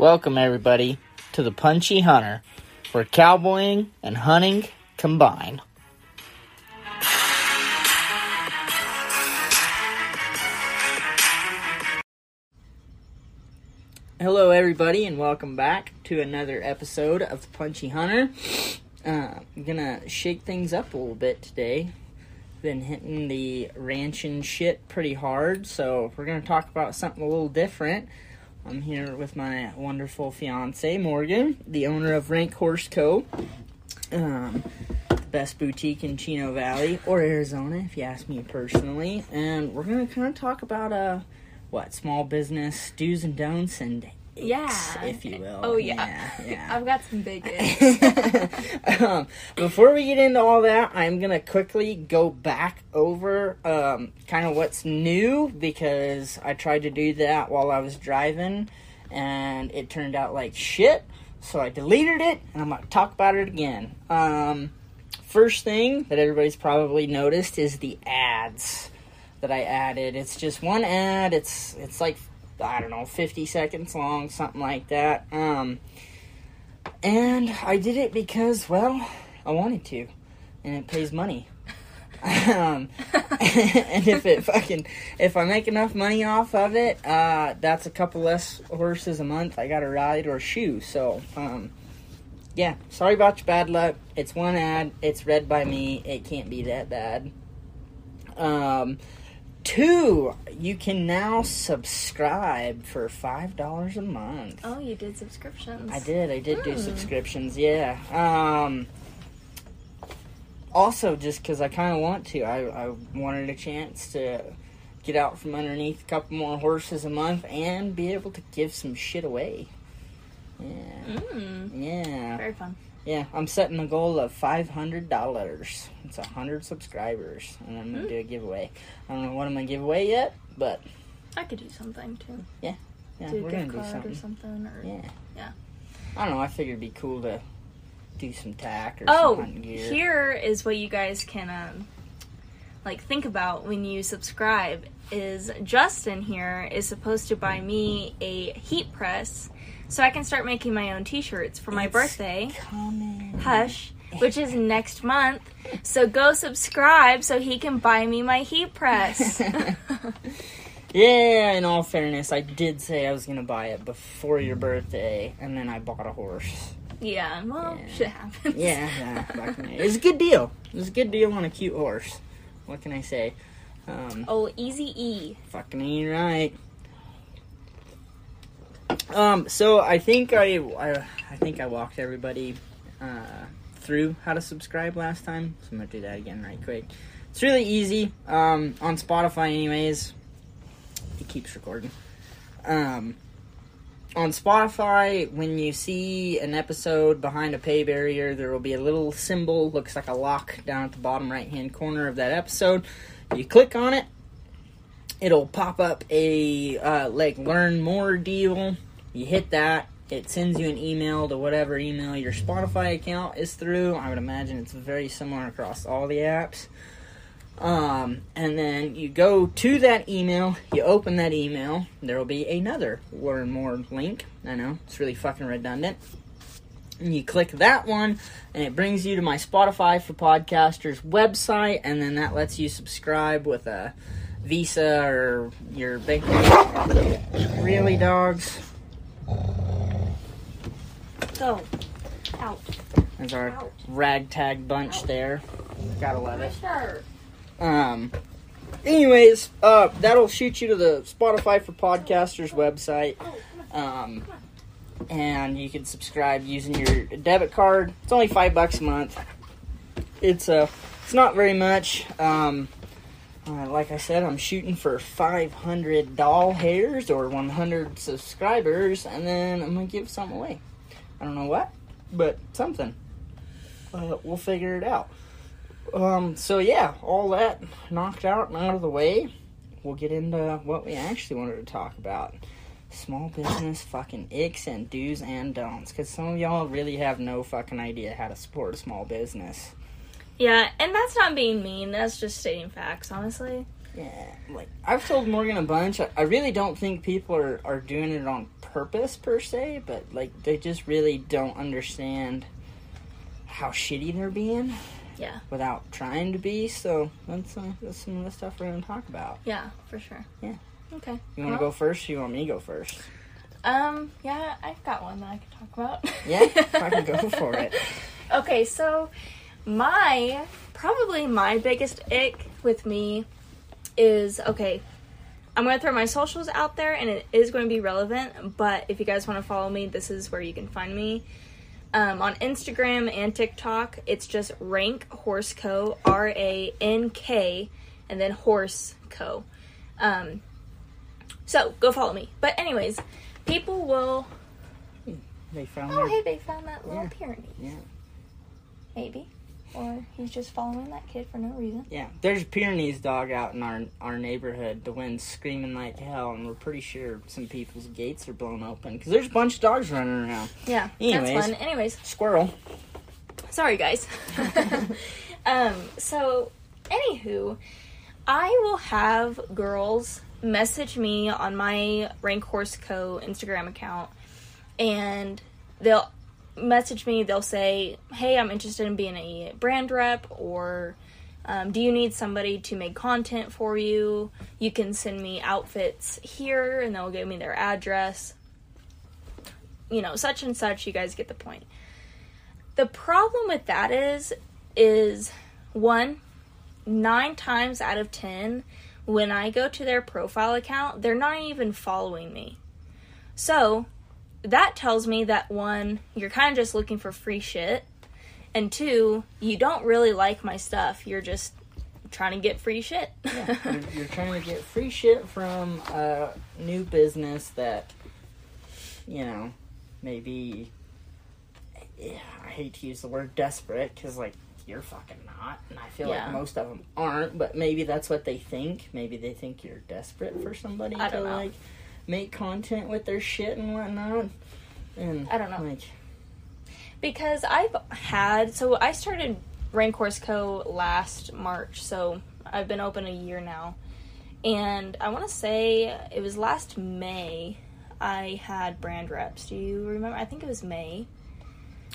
Welcome, everybody, to the Punchy Hunter, where cowboying and hunting combine. Hello, everybody, and welcome back to another episode of the Punchy Hunter. Uh, I'm gonna shake things up a little bit today. Been hitting the ranching shit pretty hard, so we're gonna talk about something a little different. I'm here with my wonderful fiance Morgan, the owner of Rank Horse Co. Um, the best boutique in Chino Valley or Arizona, if you ask me personally. And we're gonna kind of talk about uh, what small business do's and don'ts and Yeah. if you will. Oh yeah. yeah. yeah. I've got some big um, before we get into all that, I'm gonna quickly go back over um, kind of what's new because I tried to do that while I was driving, and it turned out like shit. So I deleted it, and I'm gonna talk about it again. Um, first thing that everybody's probably noticed is the ads that I added. It's just one ad. It's it's like I don't know, 50 seconds long, something like that. Um, and I did it because, well, I wanted to, and it pays money. um, and if it fucking, if I make enough money off of it, uh, that's a couple less horses a month I got to ride or shoe. So, um, yeah, sorry about your bad luck. It's one ad. It's read by me. It can't be that bad. Um, two, you can now subscribe for five dollars a month. oh, you did subscriptions. I did. I did do Hmm. subscriptions. Yeah. Um. Also, just because I kind of want to, I, I wanted a chance to get out from underneath a couple more horses a month and be able to give some shit away. Yeah. Mm, Yeah. very fun. Yeah. I'm setting a goal of five hundred dollars. It's a hundred subscribers, and I'm gonna Hmm. do a giveaway. I don't know what I'm gonna give away yet, but I could do something too. yeah, do a we're gift gonna do card something. or something. Or Yeah. Yeah. I don't know. I figured it'd be cool to do some tack or oh, here is what you guys can um, like think about when you subscribe. Is Justin here is supposed to buy me a heat press so I can start making my own T-shirts for my It's birthday. coming. Hush, which is next month. So go subscribe so he can buy me my heat press. Yeah, in all fairness, I did say I was gonna buy it before your birthday, and then I bought a horse. yeah, well, Yeah. shit happens. Yeah, yeah fucking A. it was a good deal. It's a good deal on a cute horse. What can I say? Um, Oh, easy E. fucking ain't right. Um, so I think I, I, I think I walked everybody uh, through how to subscribe last time. So I'm gonna do that again right quick. It's really easy. Um, on Spotify, anyways. It keeps recording. Um, on Spotify, when you see an episode behind a pay barrier, there will be a little symbol, looks like a lock, down at the bottom right hand corner of that episode. You click on it, it'll pop up a uh, like learn more deal. You hit that, it sends you an email to whatever email your Spotify account is through. I would imagine it's very similar across all the apps. Um, and then you go to that email, you open that email, there will be another learn more link. I know, it's really fucking redundant. And you click that one, and it brings you to my Spotify for Podcasters website, and then that lets you subscribe with a Visa or your bank. Really, dogs? Go. Out. There's our Ouch. ragtag bunch there. Gotta love it. Sure. Um. Anyways, uh, that'll shoot you to the Spotify for Podcasters website. Um, and you can subscribe using your debit card. It's only five bucks a month. It's uh, it's not very much. Um, uh, like I said, I'm shooting for 500 doll hairs or 100 subscribers, and then I'm gonna give something away. I don't know what, but something. Uh, we'll figure it out. Um, so yeah, all that knocked out and out of the way, we'll get into what we actually wanted to talk about. Small business fucking icks and do's and don'ts. Because some of y'all really have no fucking idea how to support a small business. Yeah, and that's not being mean. That's just stating facts, honestly. Yeah, like I've told Morgan a bunch. I, I really don't think people are, are doing it on purpose per se, but like they just really don't understand how shitty they're being Yeah. without trying to be. So that's uh, that's some of the stuff we're gonna talk about. Yeah, for sure. Yeah. Okay. You want to Well, go first? Or you want me to go first? Um, yeah, I've got one that I can talk about. Yeah, I can go for it. Okay, so my probably my biggest ick with me is okay. I'm gonna throw my socials out there, and it is going to be relevant. But if you guys want to follow me, this is where you can find me. Um, on Instagram and TikTok, it's just Rank Horse Co. R A N K, and then Horse Co. Um, so go follow me. But anyways, people will. They found Oh, their hey, they found that little Yeah. Pyrenees. yeah. Maybe. Or he's just following that kid for no reason. Yeah, there's a Pyrenees dog out in our our neighborhood. The wind's screaming like hell, and we're pretty sure some people's gates are blown open because there's a bunch of dogs running around. Yeah, Anyways. that's fun. Anyways, Squirrel. sorry guys. um, so, anywho, I will have girls message me on my Rank Horse Co. Instagram account, and they'll message me. They'll say, "Hey, I'm interested in being a brand rep," or um, "Do you need somebody to make content for you? You can send me outfits here," and they'll give me their address. You know, such and such. You guys get the point. The problem with that is, is one, nine times out of ten, when I go to their profile account, they're not even following me. So, that tells me that one, you're kind of just looking for free shit, and two, you don't really like my stuff. You're just trying to get free shit. Yeah, you're, you're trying to get free shit from a new business that, you know, maybe. Yeah, I hate to use the word desperate because, like, you're fucking not, and I feel Yeah. like most of them aren't. But maybe that's what they think. Maybe they think you're desperate for somebody I to like make content with their shit and whatnot. And I don't know. Like, because I've had so I started Rank Horse Co. last March, so I've been open a year now, and I want to say it was last May I had brand reps. Do you remember? I think it was May.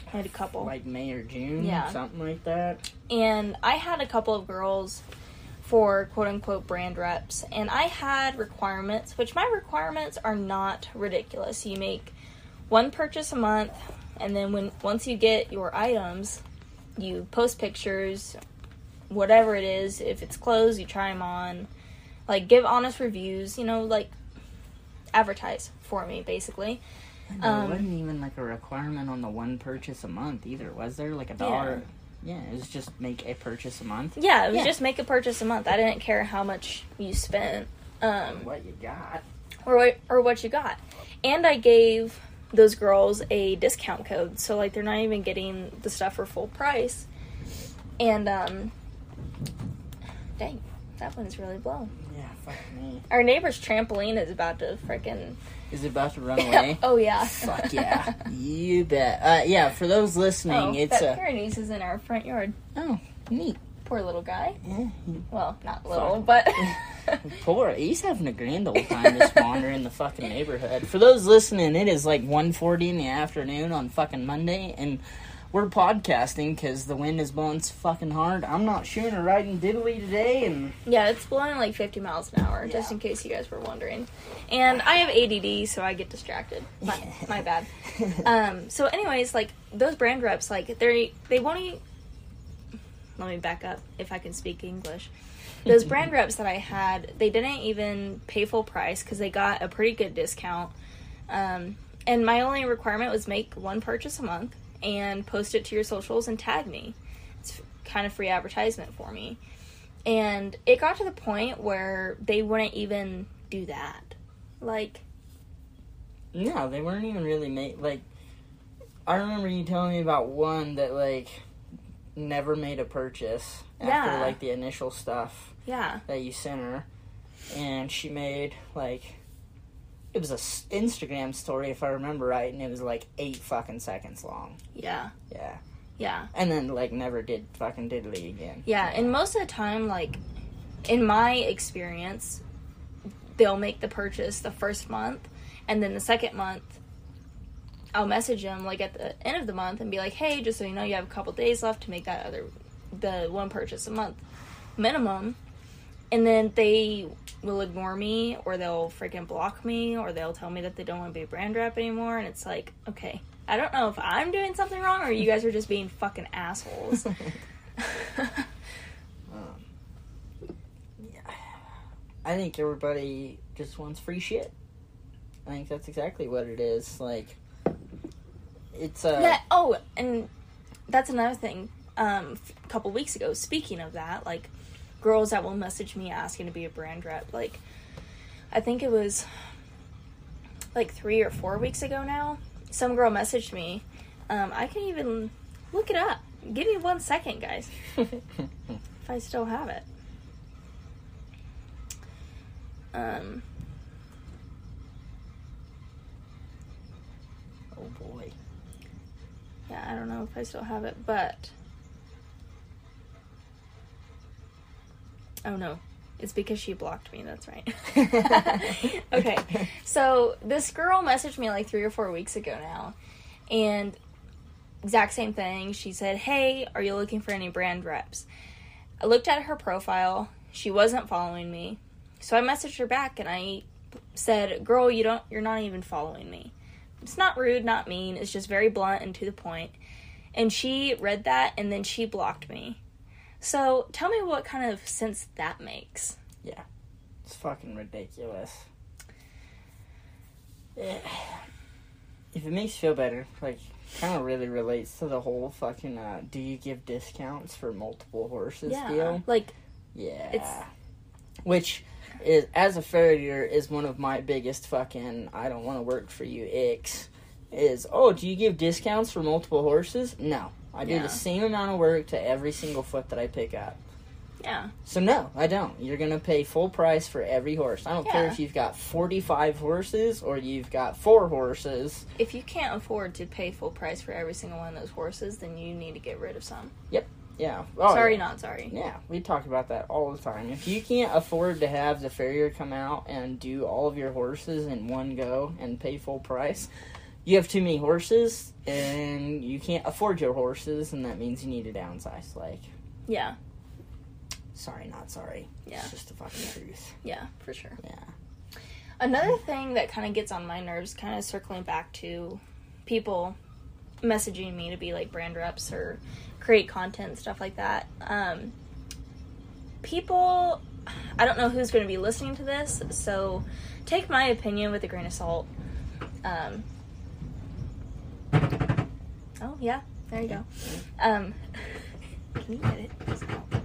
I had a couple. like May or June, Yeah. something like that. and I had a couple of girls for quote unquote brand reps, and I had requirements, which my requirements are not ridiculous. You make one purchase a month, and then when once you get your items, you post pictures, whatever it is. If it's clothes, you try them on, like give honest reviews. You know, like advertise for me, basically. There Um, wasn't even like a requirement on the one purchase a month either, was there? Like a dollar? Yeah, it was just make a purchase a month. Yeah, it was Yeah. just make a purchase a month. I didn't care how much you spent. Um, What you got? or what or what you got. And I gave those girls a discount code, so like they're not even getting the stuff for full price. And um dang, that one's really blown. Yeah, fuck me. Our neighbor's trampoline is about to freaking Is it about to run away? Oh yeah. Fuck yeah, you bet. Uh, yeah, for those listening, Oh, it's that a Pyrenees is in our front yard. oh neat. Poor little guy. Yeah, Well, not little, but poor. He's having a grand old time just wandering the fucking neighborhood. For those listening, it is like 1.40 in the afternoon on fucking Monday, and we're podcasting because the wind is blowing so fucking hard. I'm not shooting or riding diddly today, and Yeah, it's blowing like 50 miles an hour, just in case you guys were wondering. And I have ADD, so I get distracted. My, my bad. Um, so, anyways, like those brand reps, like they they won't. E- Let me back up if I can speak English. Those brand reps that I had, they didn't even pay full price because they got a pretty good discount. Um, and my only requirement was make one purchase a month and post it to your socials and tag me. It's kind of free advertisement for me. And it got to the point where they wouldn't even do that. Like, No, they weren't even really made like. I remember you telling me about one that like never made a purchase after Yeah. like the initial stuff yeah, that you sent her, and she made like it was a s- Instagram story if I remember right, and it was like eight fucking seconds long. yeah, Yeah, yeah, and then like never did fucking diddly again. yeah. And most of the time, like, in my experience, they'll make the purchase the first month And then the second month, I'll message them like at the end of the month and be like, "Hey, just so you know, you have a couple days left to make that other the one purchase a month minimum." And then they will ignore me or they'll freaking block me or they'll tell me that they don't want to be a brand rep anymore and it's like, "Okay, I don't know if I'm doing something wrong or you guys are just being fucking assholes." yeah. I think everybody just wants free shit. I think that's exactly what it is. Like, it's uh, Yeah. Oh, and that's another thing. Um, a couple weeks ago, speaking of that, like girls that will message me asking to be a brand rep, like I think it was like three or four weeks ago now. Some girl messaged me. Um, I can even look it up. Give me one second, guys, if I still have it. Um, oh boy. Yeah, I don't know if I still have it, but. Oh no, it's because she blocked me, that's right. okay, so this girl messaged me like three or four weeks ago now, and exact same thing. She said, Hey, are you looking for any brand reps? I looked at her profile, she wasn't following me, so I messaged her back and I said, Girl, you don't, you're not even following me it's not rude, not mean. It's just very blunt and to the point. And she read that and then she blocked me. So tell me what kind of sense that makes. Yeah. It's fucking ridiculous. Eh. If it makes you feel better, like, kind of really relates to the whole fucking, uh, do you give discounts for multiple horses yeah. deal? Like, Yeah. It's- Which is as a farrier is one of my biggest fucking I don't want to work for you icks. Is oh, do you give discounts for multiple horses? No. I do Yeah. the same amount of work to every single foot that I pick up. yeah. So no, I don't. You're gonna pay full price for every horse. I don't care if you've got forty five horses or you've got four horses. If you can't afford to pay full price for every single one of those horses, then you need to get rid of some. Yep. Yeah. Oh, sorry, yeah. not sorry. Yeah, we talk about that all the time. If you can't afford to have the farrier come out and do all of your horses in one go and pay full price, you have too many horses and you can't afford your horses, and that means you need to downsize. Like, Yeah, sorry, not sorry. Yeah. It's just the fucking truth. yeah, for sure. Yeah. Another thing that kind of gets on my nerves, kind of circling back to people messaging me to be like brand reps or create content stuff like that. Um, people, I don't know who's going to be listening to this, so take my opinion with a grain of salt. Um, oh, yeah, there you go. Um, can you edit this out?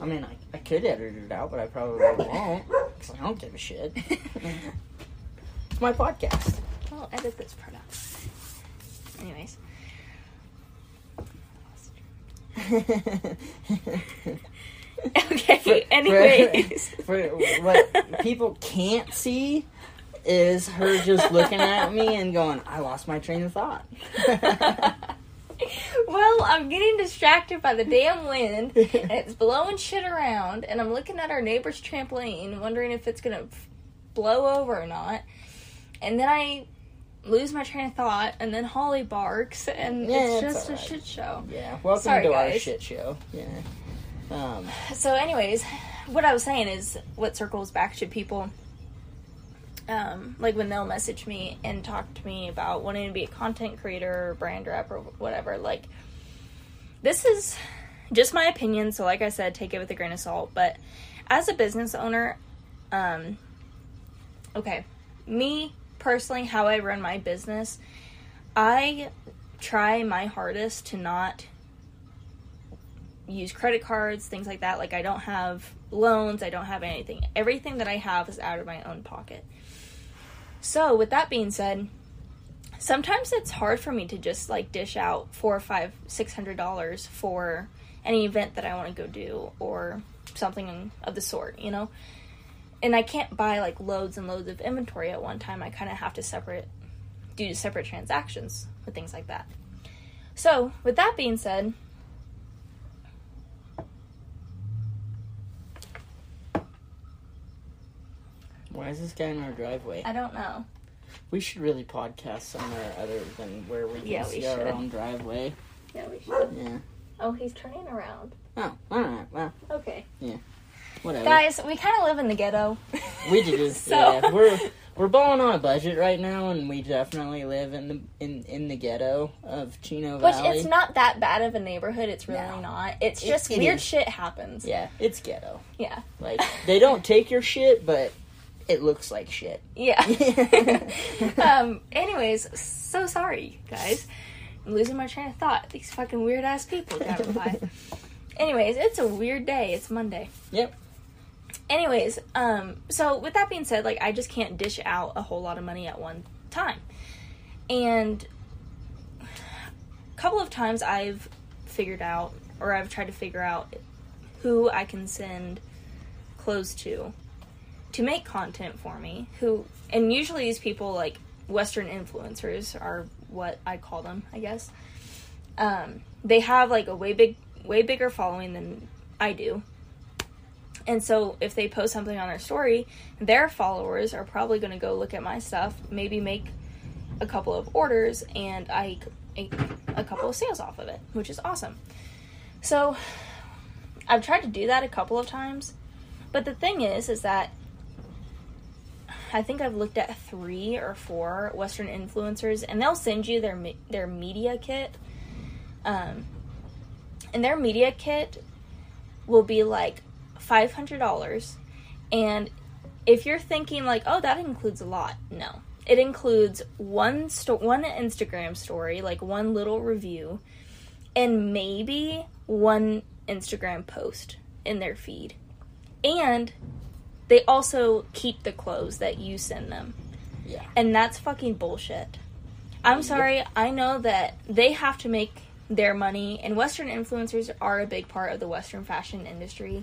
I mean, I, I could edit it out, but I probably won't because I don't give a shit. it's my podcast. I'll edit this part out. Anyways. Okay, anyways. for what people can't see is her just looking at me and going, "I lost my train of thought." well, I'm getting distracted by the damn wind, and it's blowing shit around, and I'm looking at our neighbor's trampoline, wondering if it's gonna f- blow over or not. And then I lose my train of thought, and then Holly barks, and Yeah, it's it's just a shit show. yeah, welcome Sorry, to our shit show. Yeah. Um, So, anyways, what I was saying is what circles back to people. Um, like when they'll message me and talk to me about wanting to be a content creator or brand rep or whatever, like this is just my opinion. So, like I said, take it with a grain of salt. But as a business owner, um, okay, me personally, how I run my business, I try my hardest to not use credit cards, things like that. Like I don't have loans, I don't have anything. Everything that I have is out of my own pocket. So, with that being said, sometimes it's hard for me to just like dish out four or five, six hundred dollars for any event that I want to go do or something of the sort, you know? And I can't buy like loads and loads of inventory at one time. I kind of have to separate, do separate transactions with things like that. So, with that being said, is this guy in our driveway? I don't know. We should really podcast somewhere other than where we can Yeah, we see our own driveway. Yeah, we should. Yeah. Oh, he's turning around. Oh, alright. Well, Okay. Yeah. Whatever. Guys, we kind of live in the ghetto. we do. So- Yeah, we're we're balling on a budget right now, and we definitely live in the in in the ghetto of Chino Which Valley. it's not that bad of a neighborhood. It's really No. not. It's It- just it weird is. shit happens. Yeah, it's ghetto. Yeah. Like they don't take your shit, but it looks like shit. Yeah. um. Anyways, so sorry, guys. I'm losing my train of thought. These fucking weird ass people driving by. Anyways, it's a weird day. It's Monday. Yep. Anyways, um, so with that being said, like I just can't dish out a whole lot of money at one time. And a couple of times I've figured out or I've tried to figure out who I can send clothes to to make content for me. Who and usually these people like Western influencers are what I call them, I guess. Um, they have like a way big way bigger following than I do. And so if they post something on their story, their followers are probably going to go look at my stuff, maybe make a couple of orders, and a couple of sales off of it, which is awesome. So I've tried to do that a couple of times, but the thing is, is that I think I've looked at three or four Western influencers, and they'll send you their their media kit. Um, and their media kit will be like five hundred dollars, and if you're thinking like, oh, that includes a lot, no, it includes one sto- one Instagram story, like one little review, and maybe one Instagram post in their feed, and they also keep the clothes that you send them. Yeah. And that's fucking bullshit. I'm sorry, I know that they have to make their money, and Western influencers are a big part of the Western fashion industry.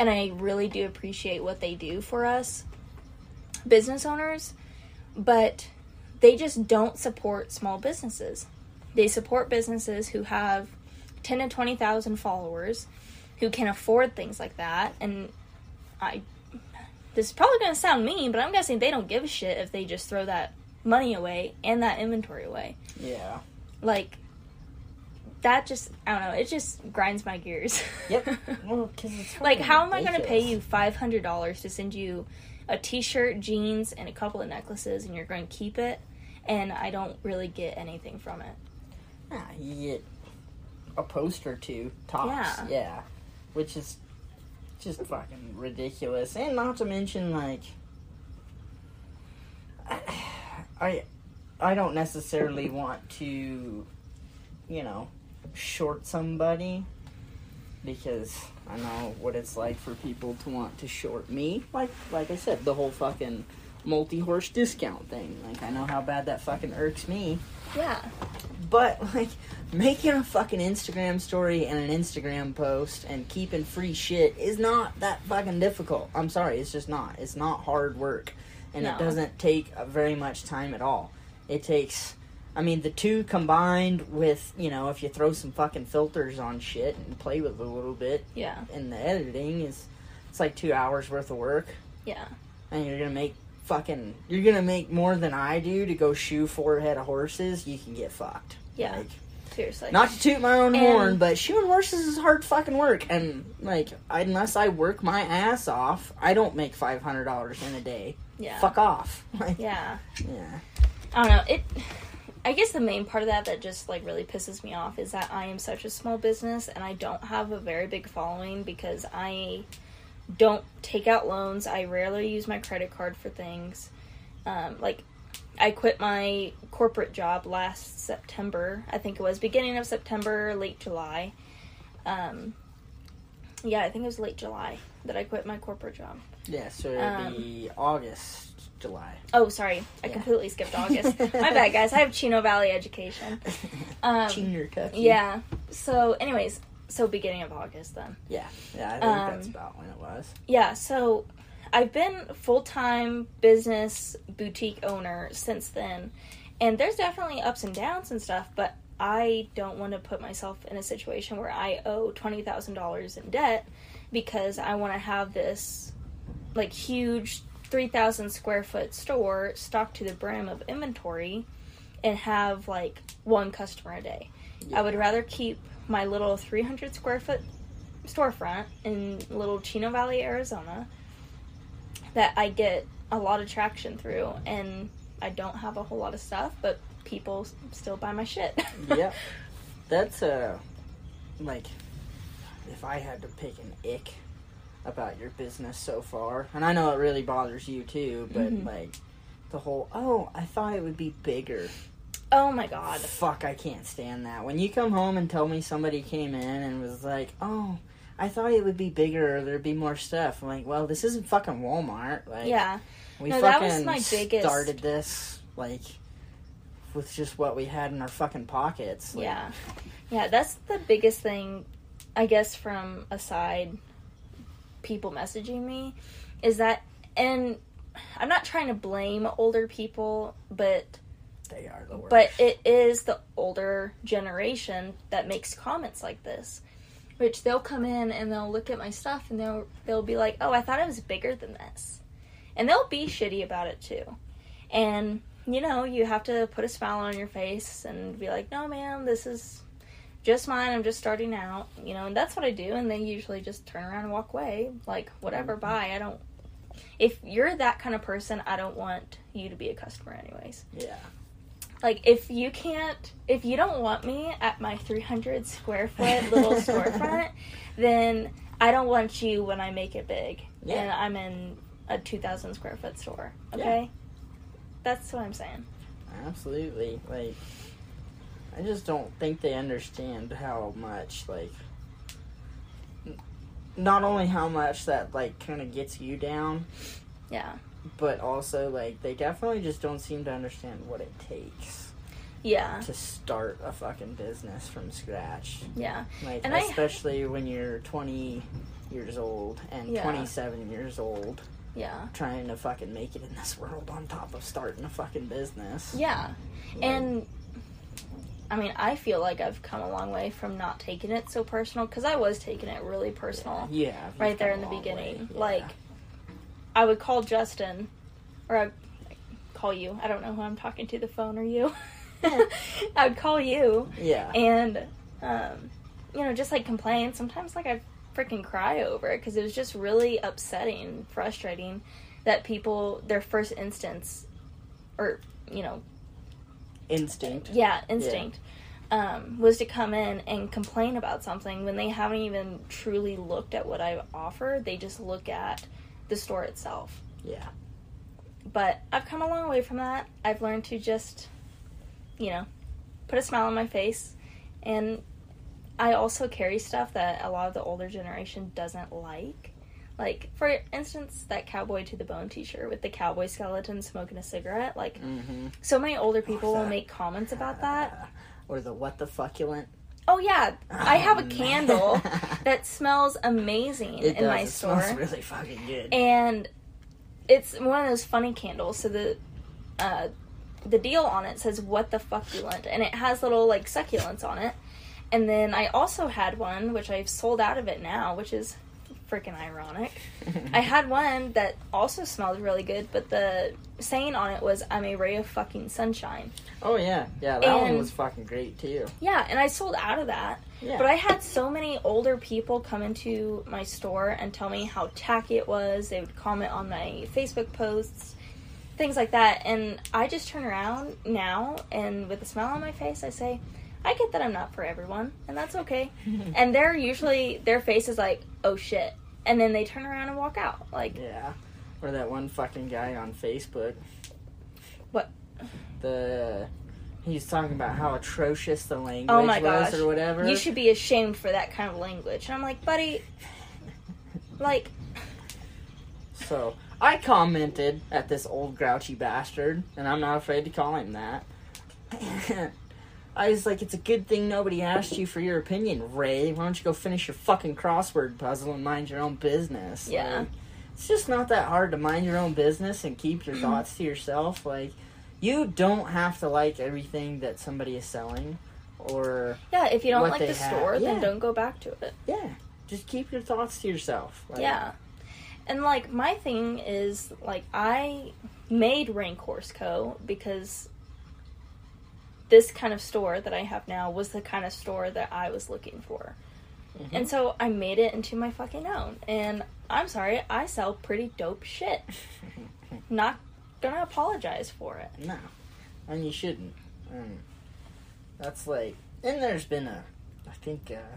And I really do appreciate what they do for us, business owners, but they just don't support small businesses. They support businesses who have 10 to 20,000 followers who can afford things like that. And I this is probably going to sound mean, but I'm guessing they don't give a shit if they just throw that money away and that inventory away. Yeah. Like, that just, I don't know, it just grinds my gears. Yep. Well, like, how am I going to pay you $500 to send you a t shirt, jeans, and a couple of necklaces, and you're going to keep it? And I don't really get anything from it. Ah, you get a poster or two tops. Yeah. Yeah. Which is just fucking ridiculous. And not to mention like I I don't necessarily want to you know short somebody because I know what it's like for people to want to short me. Like like I said, the whole fucking multi-horse discount thing. Like I know how bad that fucking irks me. Yeah. But like making a fucking Instagram story and an Instagram post and keeping free shit is not that fucking difficult. I'm sorry, it's just not. It's not hard work. And No. it doesn't take very much time at all. It takes I mean the two combined with, you know, if you throw some fucking filters on shit and play with it a little bit Yeah. and the editing is it's like 2 hours worth of work Yeah. and you're going to make fucking you're to make more than I do to go shoe four head of horses, you can get fucked. Yeah. Like, Seriously. not to toot my own And- horn, but shoeing horses is hard fucking work. And like, unless I work my ass off, I don't make five hundred dollars in a day. yeah. Fuck off. Like, Yeah. yeah. I don't know. It. I guess the main part of that that just like really pisses me off is that I am such a small business and I don't have a very big following because I don't take out loans. I rarely use my credit card for things. Um, like I quit my corporate job last September. I think it was beginning of September, late July. Um, yeah, I think it was late July that I quit my corporate job. Yeah. So it'd Um, be August, July. Oh, sorry, I Yeah. completely skipped August. my bad, guys. I have Chino Valley education. Um, Junior Tucky. Yeah. So, anyways, so beginning of August then. Yeah. Yeah. I think Um, that's about when it was. Yeah. So, I've been full time business boutique owner since then, and there's definitely ups and downs and stuff. But I don't want to put myself in a situation where I owe twenty thousand dollars in debt because I want to have this like huge 3,000 square foot store stocked to the brim of inventory and have like one customer a day. I would rather keep my little 300 square foot storefront in little Chino Valley, Arizona that I get a lot of traction through and I don't have a whole lot of stuff, but people still buy my shit. yep. That's uh like if I had to pick an ick about your business so far, and I know it really bothers you too, but Mhm. like the whole oh, I thought it would be bigger. Oh my god. Fuck, I can't stand that. When you come home and tell me somebody came in and was like, "Oh, I thought it would be bigger or there'd be more stuff." I'm like, "Well, this isn't fucking Walmart." Like, Yeah. we No, that fucking was my biggest- started this like with just what we had in our fucking pockets. Like, Yeah. Yeah, that's the biggest thing, I guess, from aside people messaging me, is that, and I'm not trying to blame older people, but they are the worst. but it is the older generation that makes comments like this which they'll come in and they'll look at my stuff and they'll they'll be like oh i thought it was bigger than this. And they'll be shitty about it too. And you know you have to put a smile on your face and be like no man this is just mine. I'm just starting out you know and that's what i do. And they usually just turn around and walk away. Like whatever mm-hmm. bye. I don't if you're that kind of person i don't want you to be a customer anyways. Yeah. Like if you can't if you don't want me at my 300 square foot little storefront then i don't want you when i make it big. Yeah. and i'm in a 2000 square foot store okay? That's what i'm saying. Absolutely. Like I just don't think they understand how much like n- not only how much that like kind of gets you down, yeah but also like they definitely just don't seem to understand what it takes yeah to start a fucking business from scratch. yeah Like And I- especially when you're 20 years old and Yeah. 27 years old yeah trying to fucking make it in this world on top of starting a fucking business. yeah Like, and i mean i feel like i've come a long way from not taking it so personal because i was taking it really personal yeah, you've right there in the beginning. Yeah. Like, I would call Justin, or I'd call you. I don't know who I'm talking to, the phone or you. I'd call you yeah. and, um, you know, just like complain. Sometimes, like, I'd freaking cry over it because it was just really upsetting, frustrating that people, their first instance, or, you know, instinct. yeah, instinct. Um, was to come in and complain about something when they haven't even truly looked at what I offer. They just look at the store itself. Yeah. But I've come a long way from that. I've learned to just, you know, put a smile on my face. And I also carry stuff that a lot of the older generation doesn't like. Like, for instance, that Cowboy to the Bone t shirt with the cowboy skeleton smoking a cigarette. Like, Mm-hmm. so many older people will make comments about that. Or the what the fuckulent. Oh yeah, I have a Oh, candle that smells amazing It in does. my it store, smells really fucking good. and it's one of those funny candles. So the uh, the deal on it says "What the fuckulent," and it has little like succulents on it. And then I also had one which I've sold out of it now, which is freaking ironic. I had one that also smelled really good, but the saying on it was "I'm a ray of fucking sunshine." oh yeah, yeah, that one was fucking great too. Yeah, and I sold out of that. Yeah. But I had so many older people come into my store and tell me how tacky it was. They would comment on my Facebook posts, things like that. And I just turn around now and with a smile on my face, I say, I get that I'm not for everyone, and that's okay. and they're usually, their face is like, oh shit. And then they turn around and walk out. Like, Yeah. Or that one fucking guy on Facebook. What? The he's talking about how atrocious the language Oh my was gosh. or whatever. you should be ashamed for that kind of language. And I'm like, buddy, like, So I commented at this old grouchy bastard, and I'm not afraid to call him that. I was like, it's a good thing nobody asked you for your opinion, Ray. Why don't you go finish your fucking crossword puzzle and mind your own business? Yeah. Like, it's just not that hard to mind your own business and keep your thoughts to yourself. Like, you don't have to like everything that somebody is selling, or yeah, if you don't like the have, store, yeah. then don't go back to it. yeah, just keep your thoughts to yourself. Like, Yeah. And like my thing is like I made Rank Horse Co. because this kind of store that I have now was the kind of store that I was looking for. Mhm. And so I made it into my fucking own. And I'm sorry, I sell pretty dope shit. Not gonna apologize for it. No, and you shouldn't. Um, that's like, and there's been a, I think, uh,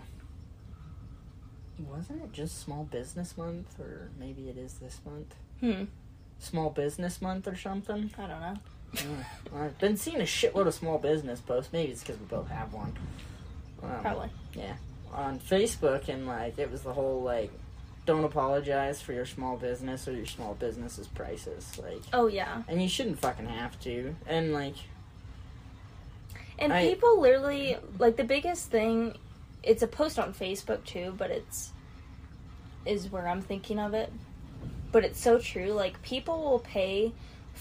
wasn't it just Small Business Month, or maybe it is this month, Hmm. Small Business Month or something. I don't know. Uh, I've been seeing a shitload of small business posts. Maybe it's because we both have one. Um, Probably. Yeah. On Facebook, and like it was the whole like, don't apologize for your small business or your small business's prices, like, Oh yeah. and you shouldn't fucking have to, and like. And I- people literally like the biggest thing it's a post on Facebook too, but it's is where I'm thinking of it. But it's so true. Like people will pay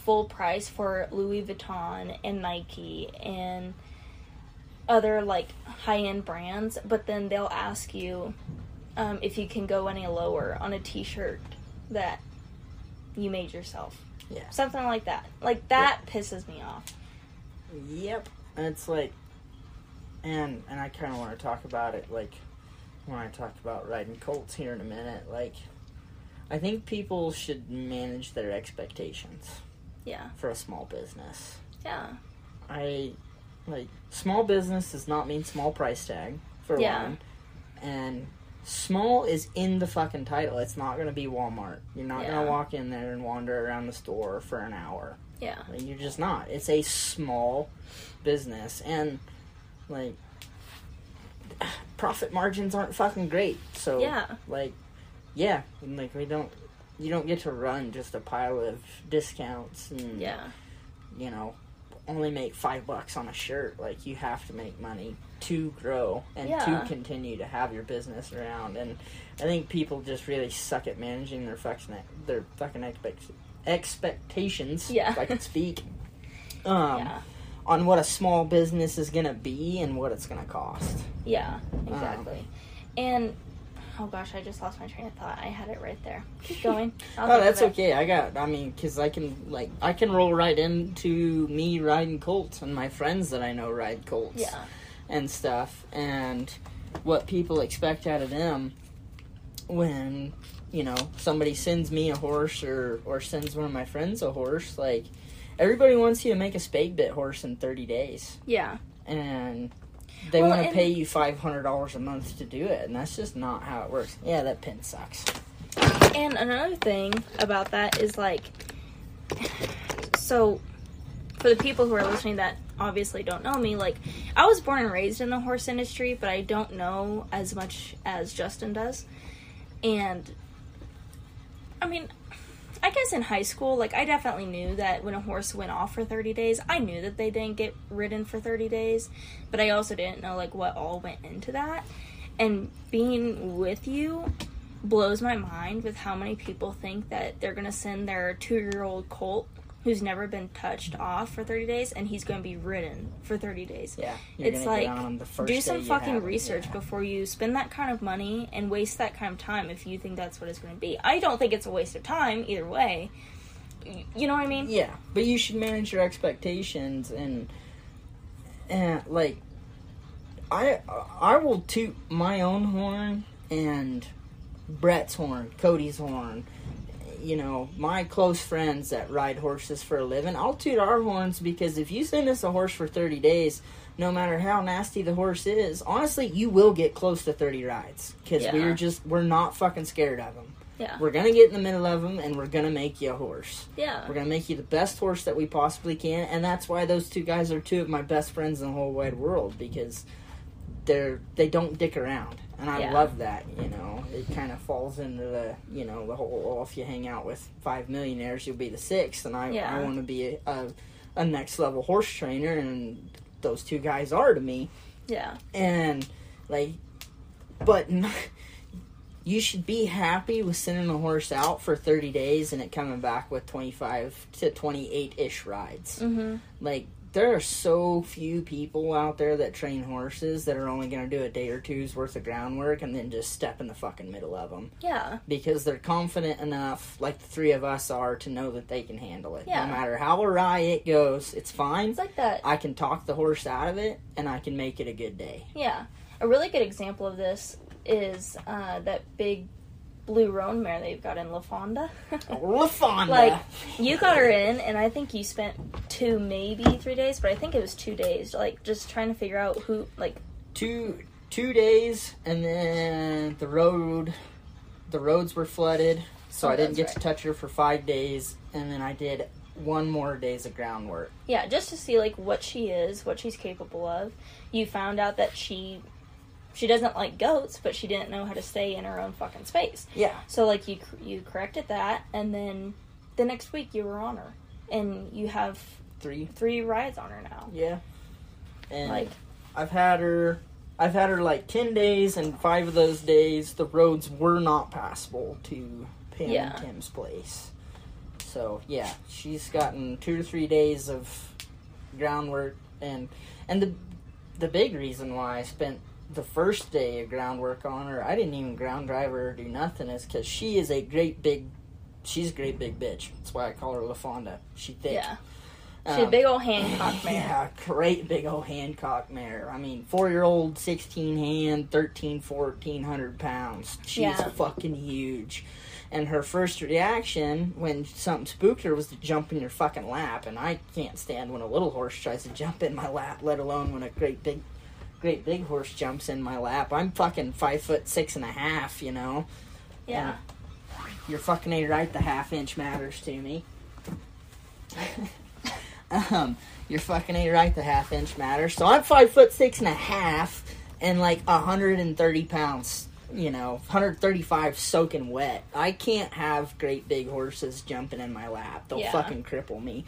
full price for Louis Vuitton and Nike and other like high end brands, but then they'll ask you um, if you can go any lower on a t shirt that you made yourself. Yeah. Something like that. Like that pisses me off. Yep. And it's like, and and I kind of want to talk about it like when I talk about riding colts here in a minute. Like, I think people should manage their expectations Yeah. for a small business. Yeah. I like small business does not mean small price tag for Yeah. one, and small is in the fucking title. It's not going to be Walmart. You're not Yeah. going to walk in there and wander around the store for an hour. Yeah. Like, you're just not. It's a small business, and like profit margins aren't fucking great. So Yeah. like, yeah, like we don't. You don't get to run just a pile of discounts and Yeah. you know only make five bucks on a shirt. Like you have to make money to grow and Yeah. to continue to have your business around. And I think people just really suck at managing their fucking their fucking expect, expectations. Yeah. if I could speak. Um, yeah. on what a small business is gonna be and what it's gonna cost. Yeah. Exactly. and oh gosh, I just lost my train of thought. I had it right there. Keep going. I'll Oh, that's okay. I got. I mean, because I can like I can roll right into me riding colts and my friends that I know ride colts. Yeah. and stuff and what people expect out of them when you know somebody sends me a horse or or sends one of my friends a horse like everybody wants you to make a spade bit horse in 30 days Yeah. and they Well, want to pay you $500 a month to do it and that's just not how it works yeah that pin sucks And another thing about that is like, so for the people who are listening that obviously don't know me, like, I was born and raised in the horse industry, but I don't know as much as Justin does. And I mean, I guess in high school, like, I definitely knew that when a horse went off for 30 days, I knew that they didn't get ridden for 30 days, but I also didn't know, like, what all went into that. And being with you blows my mind with how many people think that they're going to send their two year old colt who's never been touched off for 30 days and he's going to be ridden for 30 days. yeah It's like, get on 'em the first Do some fucking research yeah. before you spend that kind of money and waste that kind of time if you think that's what it's going to be. I don't think it's a waste of time either way. You know what I mean? Yeah, but you should manage your expectations and and like I I will toot my own horn and Brett's horn, Cody's horn. You know, my close friends that ride horses for a living. I'll toot our horns because if you send us a horse for 30 days, no matter how nasty the horse is, honestly, you will get close to 30 rides because Yeah. we're just we're not fucking scared of them. Yeah. We're gonna get in the middle of them and we're gonna make you a horse. Yeah. We're gonna make you the best horse that we possibly can, and that's why those two guys are two of my best friends in the whole wide world because they're they don't dick around, and I Yeah. love that. You know, it kind of falls into the you know the whole well, if you hang out with five millionaires, you'll be the sixth, and I Yeah. I want to be a, a a next level horse trainer, and those two guys are to me, Yeah. and like, but. You should be happy with sending a horse out for 30 days and it coming back with 25 to 28 ish rides Mm-hmm. like there are so few people out there that train horses that are only going to do a day or two's worth of groundwork and then just step in the fucking middle of them Yeah. because they're confident enough, like the three of us are, to know that they can handle it. Yeah. No matter how awry it goes, it's fine. It's like that. I can talk the horse out of it, and I can make it a good day. Yeah. A really good example of this is uh, that big blue roan mare they've got in La Fonda. LaFonda. like you got her in and I think you spent two maybe three days, but I think it was two days, like just trying to figure out who like two two days, and then the road, the roads were flooded, so Oh, I didn't get that's to touch her for five days, and then I did one more days of groundwork. yeah, just to see like what she is, what she's capable of. You found out that she she doesn't like goats, but she didn't know how to stay in her own fucking space. Yeah, So like you you corrected that, and then the next week you were on her, and you have three. three rides on her now. Yeah, and Like I've had her. I've had her like ten days, and five of those days the roads were not passable to Pam Yeah. and Tim's place. So yeah, she's gotten two to three days of groundwork, and and the the big reason why I spent the first day of groundwork on her, I didn't even ground drive her or do nothing, is because she is a great big. She's a great big bitch. That's why I call her LaFonda. She thick. yeah, she's a Um, big old Hancock mare. yeah, great big old Hancock mare. I mean, four year old, 16 hand, 13, 1400 pounds. She's Yeah. fucking huge. And her first reaction when something spooked her was to jump in your fucking lap. And I can't stand when a little horse tries to jump in my lap, let alone when a great big, great big horse jumps in my lap. I'm fucking five foot six and a half, you know? Yeah, You're fucking right. The half inch matters to me. um, you're fucking a right. The half inch matters. So I'm five foot six and a half, and like hundred and thirty pounds. You know, 135 soaking wet. I can't have great big horses jumping in my lap. They'll Yeah. fucking cripple me.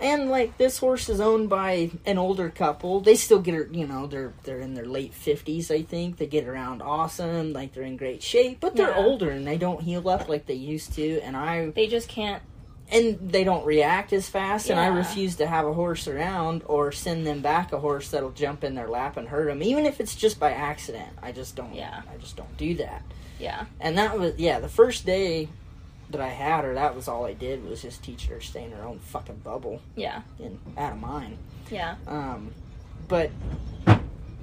And like this horse is owned by an older couple. They still get her. You know, they're they're in their late 50s. I think they get around awesome. Like they're in great shape, but they're Yeah. older and they don't heal up like they used to. And I they just can't. And they don't react as fast and i refuse to have a horse around or send them back a horse that'll jump in their lap and hurt them even if it's just by accident. I just don't Yeah. i just don't do that. Yeah, and that was yeah the first day that i had her that was all i did was just teach her to stay in her own fucking bubble yeah, and out of mine. Yeah, um, but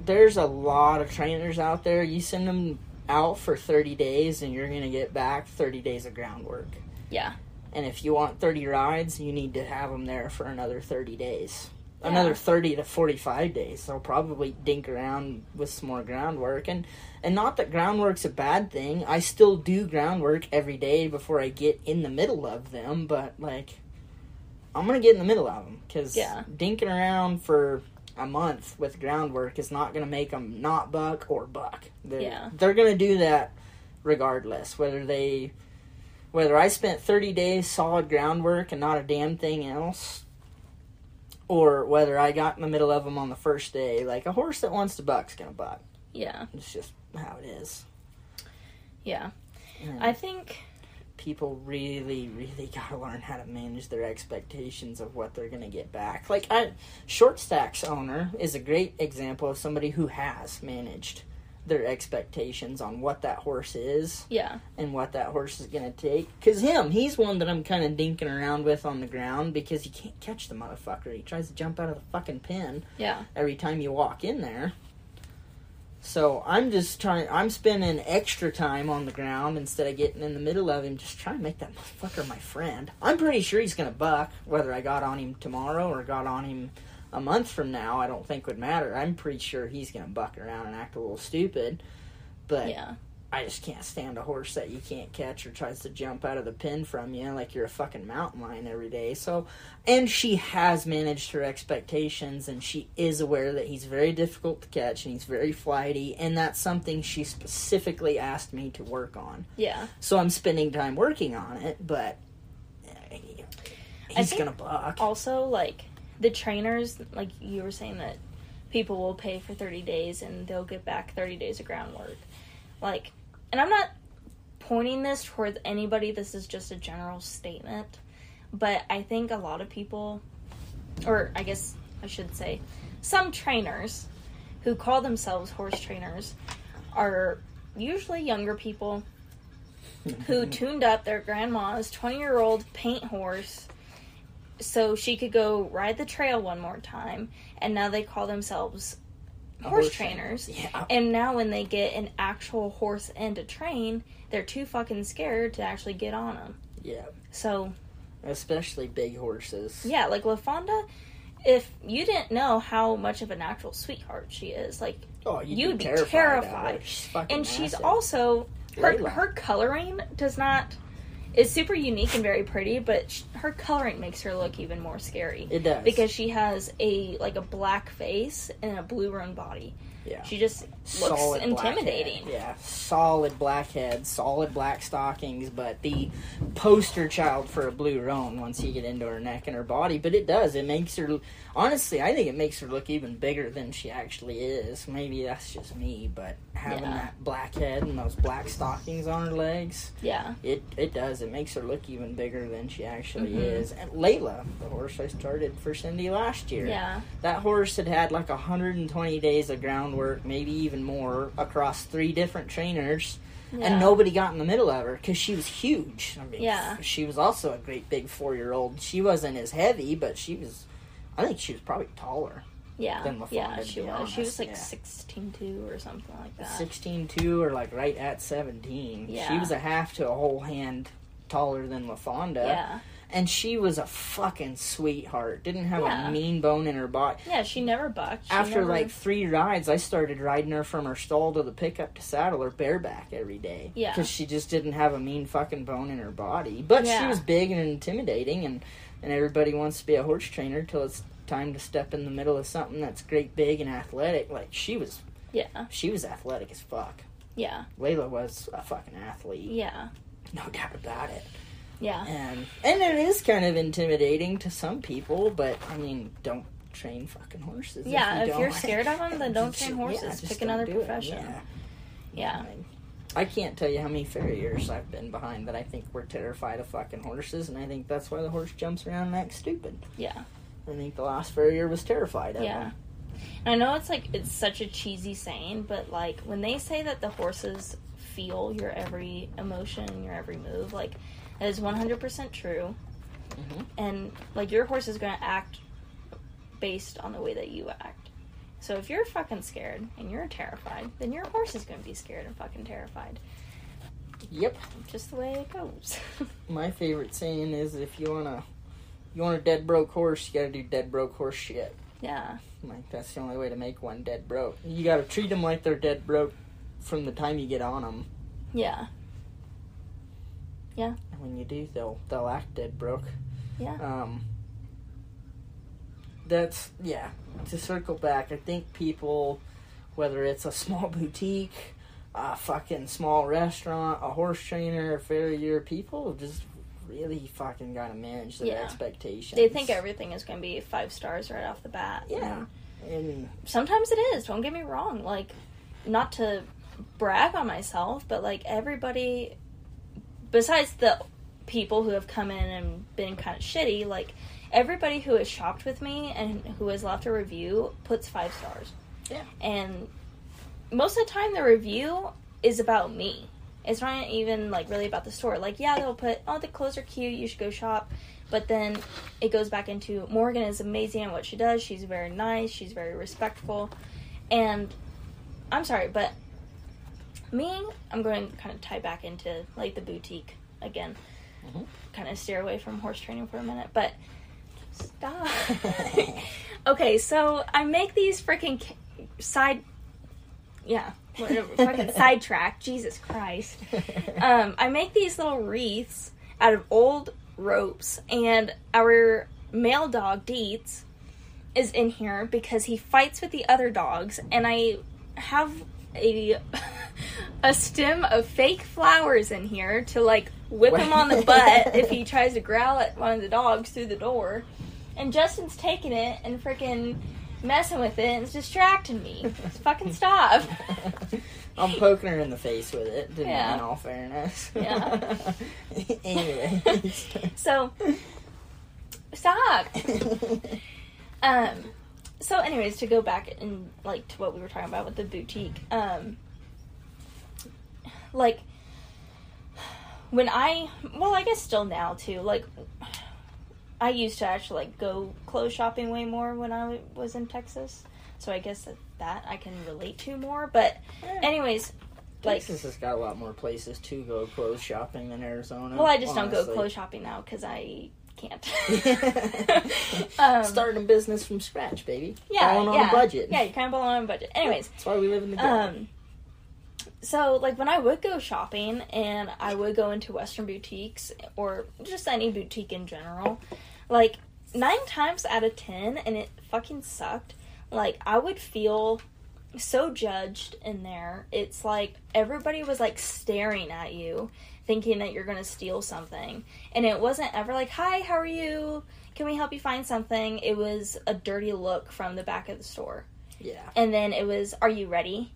there's a lot of trainers out there. You send them out for 30 days and you're going to get back 30 days of groundwork. Yeah, and if you want 30 rides, you need to have them there for another 30 days. Yeah. Another 30 to 45 days. They'll probably dink around with some more groundwork. And, and not that groundwork's a bad thing. I still do groundwork every day before I get in the middle of them. But, like, I'm going to get in the middle of them. Because Yeah. dinking around for a month with groundwork is not going to make them not buck or buck. They're, Yeah. They're going to do that regardless. Whether they whether I spent 30 days solid groundwork and not a damn thing else, or whether I got in the middle of them on the first day, like a horse that wants to buck's gonna buck. yeah, It's just how it is. yeah. And I think people really, really gotta learn how to manage their expectations of what they're gonna get back. Like, I, Short Stack's owner is a great example of somebody who has managed their expectations on what that horse is yeah, and what that horse is going to take. Because him, he's one that I'm kind of dinking around with on the ground because you can't catch the motherfucker. He tries to jump out of the fucking pen yeah, every time you walk in there. So I'm just trying, I'm spending extra time on the ground instead of getting in the middle of him, just trying to make that motherfucker my friend. I'm pretty sure he's going to buck, whether I got on him tomorrow or got on him a month from now, I don't think would matter. I'm pretty sure he's going to buck around and act a little stupid. But yeah, I just can't stand a horse that you can't catch or tries to jump out of the pen from you like you're a fucking mountain lion every day. So, and she has managed her expectations and she is aware that he's very difficult to catch and he's very flighty, and that's something she specifically asked me to work on. yeah. So I'm spending time working on it, but eh, he's gonna buck. Also, like the trainers, like you were saying that people will pay for 30 days and they'll get back 30 days of groundwork. Like, and I'm not pointing this towards anybody, this is just a general statement. But I think a lot of people, or I guess I should say, some trainers who call themselves horse trainers are usually younger people who tuned up their grandma's 20 year old paint horse so she could go ride the trail one more time and now they call themselves horse, horse trainer. trainers Yeah. and now when they get an actual horse and a train they're too fucking scared to actually get on them Yeah. so Especially big horses. yeah like lafonda if you didn't know how much of a natural sweetheart she is like Oh, you'd You be be terrified. terrified. She's and she's also her Layla. her coloring does not is super unique and very pretty, but sh- her coloring makes her look even more scary It does. because she has a like a black face and a blue roan body. Yeah. She just looks solid intimidating. Yeah, solid black head, solid black stockings, but the poster child for a blue roan once you get into her neck and her body. But it does. It makes her. Honestly, I think it makes her look even bigger than she actually is. Maybe that's just me, but having Yeah. that black head and those black stockings on her legs, Yeah. it it does. It makes her look even bigger than she actually Mhm. is. And Layla, the horse I started for Cindy last year. Yeah. That horse had had like 120 days of groundwork, maybe even more, across three different trainers, Yeah. and nobody got in the middle of her because she was huge. I mean, Yeah. she was also a great big four year old. She wasn't as heavy, but she was, I think she was probably taller. Yeah. than LaFonda, yeah, she was. She was honest, like yeah. sixteen two or something like that. 16'2 or like right at 17. Yeah. She was a half to a whole hand taller than LaFonda. Yeah. And she was a fucking sweetheart. Didn't have Yeah. a mean bone in her body. Yeah, she never bucked. She After never- like three rides, I started riding her from her stall to the pickup to saddle her bareback every day. Yeah. because she just didn't have a mean fucking bone in her body. But she was big and intimidating, and and everybody wants to be a horse trainer till it's time to step in the middle of something that's great, big, and athletic. Like she was, Yeah. she was athletic as fuck. Yeah. Layla was a fucking athlete, Yeah. no doubt about it. Yeah. And and it is kind of intimidating to some people, but I mean, don't train fucking horses. Yeah, if, you if you're scared of them, then don't train horses. just Pick another do it. profession. Yeah. Yeah. I, mean, I can't tell you how many farriers I've been behind that I think were terrified of fucking horses, and I think that's why the horse jumps around and acts stupid. Yeah. I think the last farrier was terrified of Yeah. him. I know it's like it's such a cheesy saying, but like when they say that the horses feel your every emotion, and your every move, like that is 100% true. Mhm. And like your horse is going to act based on the way that you act. So if you're fucking scared and you're terrified, then your horse is going to be scared and fucking terrified. Yep. Just the way it goes. My favorite saying is, if you wanna, you want a dead broke horse, you gotta do dead broke horse shit. yeah. Like that's the only way to make one dead broke. You got to treat them like they're dead broke from the time you get on them. Yeah. And when you do, they'll they'll act dead broke. Yeah. Um. That's yeah. To circle back, I think people, whether it's a small boutique, a fucking small restaurant, a horse trainer, a farrier, people just really fucking gotta manage their Yeah. expectations. They think everything is to be five stars right off the bat. Yeah. And sometimes it is don't get me wrong like not to brag on myself but like everybody besides the people who have come in and been kind of shitty like everybody who has shopped with me and who has left a review puts five stars Yeah. and most of the time the review is about me it's not even like really about the store like yeah they'll put oh the clothes are cute you should go shop but then it goes back into Morgan is amazing at what she does. She's very nice. She's very respectful. And I'm sorry, but me, I'm going to kind of tie back into like the boutique again. Mhm. Kind of steer away from horse training for a minute, but stop. okay, so I make these freaking ca- side, yeah, whatever, fucking sidetrack. Jesus Christ um, I make these little wreaths out of old ropes, and our male dog Deets is in here because he fights with the other dogs, and I have a a stem of fake flowers in here to like whip him on the butt if he tries to growl at one of the dogs through the door. And Justin's taking it and freaking messing with it and it's distracting me. Just fucking stop. I'm poking her in the face with it, didn't I, Yeah. in all fairness. Yeah. anyway. So stop. Um, so anyways, to go back and like to what we were talking about with the boutique, um like when I well, I guess still now too, like I used to actually like go clothes shopping way more when I was in Texas. So I guess that, that I can relate to more, but anyways, like Texas has got a lot more places to go clothes shopping than Arizona. well, I just don't go clothes shopping now cuz I can't. um, Starting a business from scratch, baby. yeah, Balling on yeah. a budget. Yeah, you're kind of balling on a budget. Anyways, That's why we live in the ghetto. Um, so like when I would go shopping and I would go into Western boutiques or just any boutique in general, like nine times out of ten, and it fucking sucked. Like I would feel so judged in there. It's like everybody was like staring at you, thinking that you're gonna steal something, and it wasn't ever like, "Hi, how are you? Can we help you find something?" It was a dirty look from the back of the store yeah. and then it was are you ready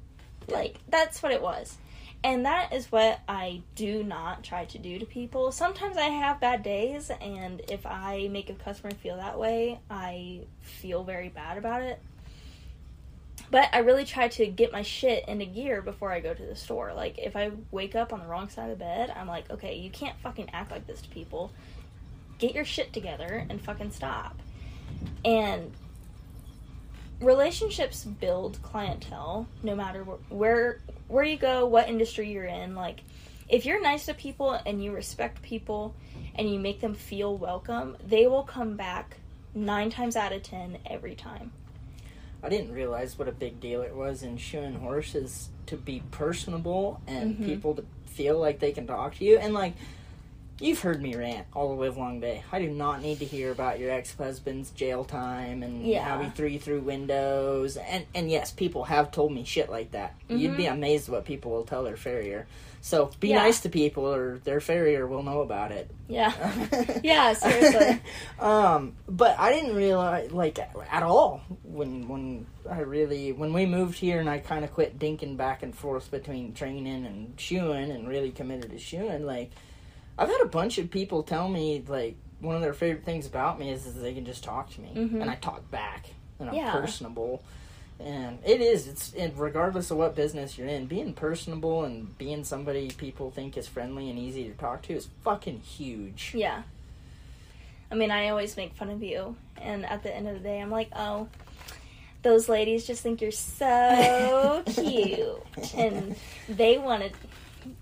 like that's what it was. And that is what i do not try to do to people. Sometimes i have bad days and if i make a customer feel that way i feel very bad about it. But i really try to get my shit into gear before i go to the store. Like if i wake up on the wrong side of the bed i'm like okay you can't fucking act like this to people. Get your shit together and fucking stop. And relationships build clientele no matter wh- where where you go what industry you're in like if you're nice to people and you respect people and you make them feel welcome they will come back nine times out of ten every time I didn't realize what a big deal it was in shoeing horses to be personable and Mhm. people to feel like they can talk to you. And like, you've heard me rant all the live long day. I do not need to hear about your ex husband's jail time and Yeah. how he threw you through windows. And and yes, people have told me shit like that. You'd be amazed what people will tell their farrier. So be Mm-hmm. Yeah. nice to people, or their farrier will know about it. yeah Yeah, seriously. um, but I didn't realize like at all when when I really when we moved here and I kind of quit dinking back and forth between training and shoeing and really committed to shoeing. Like I've had a bunch of people tell me like one of their favorite things about me is, is they can just talk to me Mhm. and I talk back and I'm Yeah. personable. And it is. It's it, regardless of what business you're in, being personable and being somebody people think is friendly and easy to talk to is fucking huge. yeah i mean i always make fun of you and at the end of the day i'm like oh those ladies just think you're so cute and they want to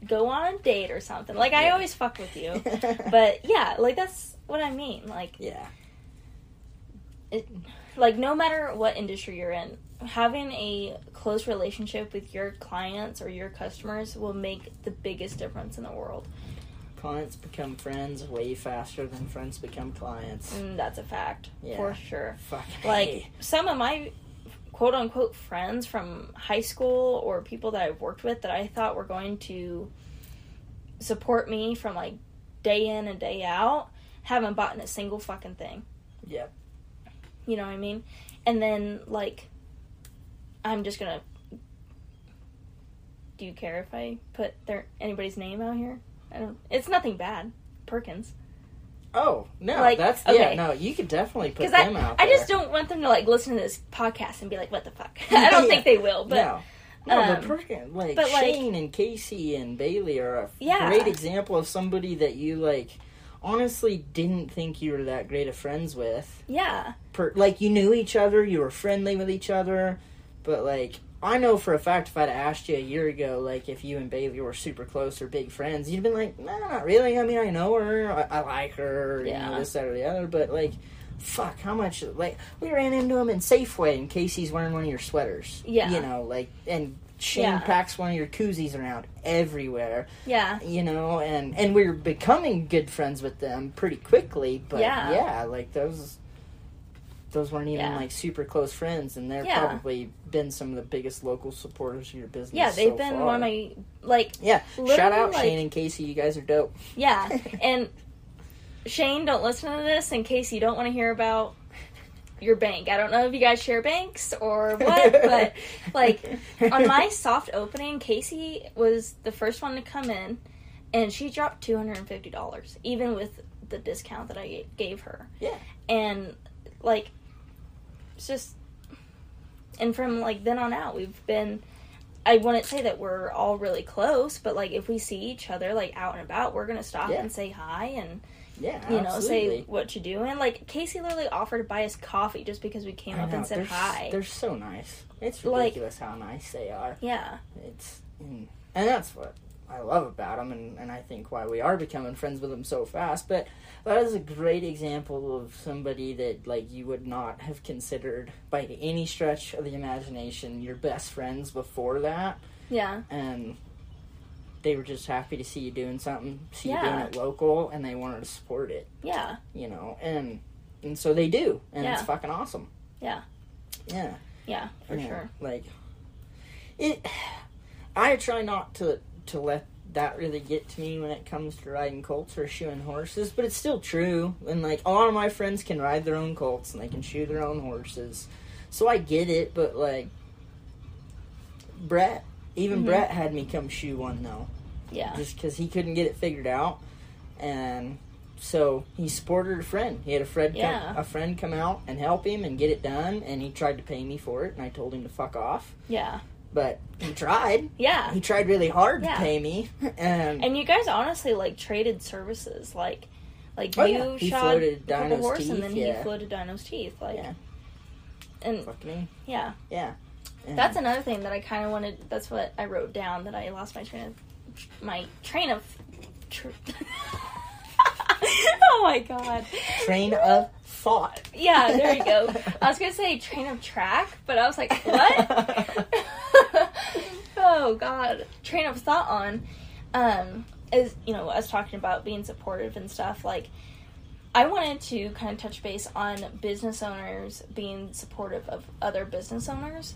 go on a date or something like i Yeah. always fuck with you but yeah like that's what i mean like yeah, it, like no matter what industry you're in having a close relationship with your clients or your customers will make the biggest difference in the world clients become friends way faster than friends become clients. and that's a fact Yeah. for sure Fuck. like hey. some of my quote unquote friends from high school or people that I've worked with that I thought were going to support me from like day in and day out haven't bought a single fucking thing. Yeah. You know what I mean? And then like I'm just gonna do you care if I put their anybody's name out here? I don't it's nothing bad. Perkins. Oh no, Like, that's yeah. No, you could definitely put Because I, them out there. I just don't want them to like listen to this podcast and be like, "What the fuck?" I don't Yeah. think they will, but no. No, um, but like but, like- Shane and Casey and Bailey are a Yeah. great example of somebody that you like. Honestly, didn't think you were that great of friends with. yeah, per, like you knew each other, you were friendly with each other, but like I know for a fact if I'd asked you a year ago, like if you and Bailey were super close or big friends, you'd been like, no, not really. I mean, I know her, I, I like her, you know, this, that, or the other, but like, fuck, how much? Like, we ran into him in Safeway, and Casey's wearing one of your sweaters. Yeah. you know, like, and Shane Yeah. packs one of your koozies around everywhere yeah, you know, and and we're becoming good friends with them pretty quickly. But Yeah. yeah, like those those weren't even Yeah. like super close friends, and they've Yeah. probably been some of the biggest local supporters of your business. yeah. They've so been far. one of my like yeah. Shout out like- Shane and Casey, you guys are dope. yeah, and Shane, don't listen to this in case you don't want to hear about your bank. I don't know if you guys share banks or what, but like on my soft opening, Casey was the first one to come in, and she dropped two hundred and fifty dollars, even with the discount that I gave her. Yeah. and like it's just and from like then on out, we've been. I wouldn't say that we're all really close, but like if we see each other like out and about, we're gonna stop Yeah. and say hi and Yeah, you know absolutely. say what you doing. Like Casey literally offered to buy us coffee just because we came I up know, and said they're, hi. They're so nice. It's Like- ridiculous how nice they are. Yeah, It's and, and that's what I love about them, and, and I think why we are becoming friends with them so fast. But that is a great example of somebody that like you would not have considered by any stretch of the imagination your best friends before that, yeah, and they were just happy to see you doing something, see you Yeah. doing it local, and they wanted to support it. yeah, You know, and and so they do, and it's fucking awesome. Yeah. Yeah. yeah, for Yeah, sure. Like it I try not to to let that really get to me when it comes to riding colts or shoeing horses, but it's still true. And like a lot of my friends can ride their own colts and they can shoe their own horses. So I get it, but like Brett, even Mhm. Brett had me come shoe one though, Yeah, just because he couldn't get it figured out, and so he supported a friend. He had a friend, Yeah. come, a friend come out and help him and get it done, and he tried to pay me for it, and I told him to fuck off. yeah, But he tried. yeah. He tried really hard Yeah. to pay me, and, And you guys honestly like traded services, like like Oh, you yeah. Shot the horse, teeth, and then yeah. he floated Dino's teeth, like Yeah. and fuck me, yeah. yeah. That's another thing that I kind of wanted. That's what I wrote down that I lost my train of my train of. Tr- oh my god! train of thought. Yeah, there you go. I was gonna say train of track, but I was like, what? oh god, train of thought on. Um, is you know us talking about being supportive and stuff like. I wanted to kind of touch base on business owners being supportive of other business owners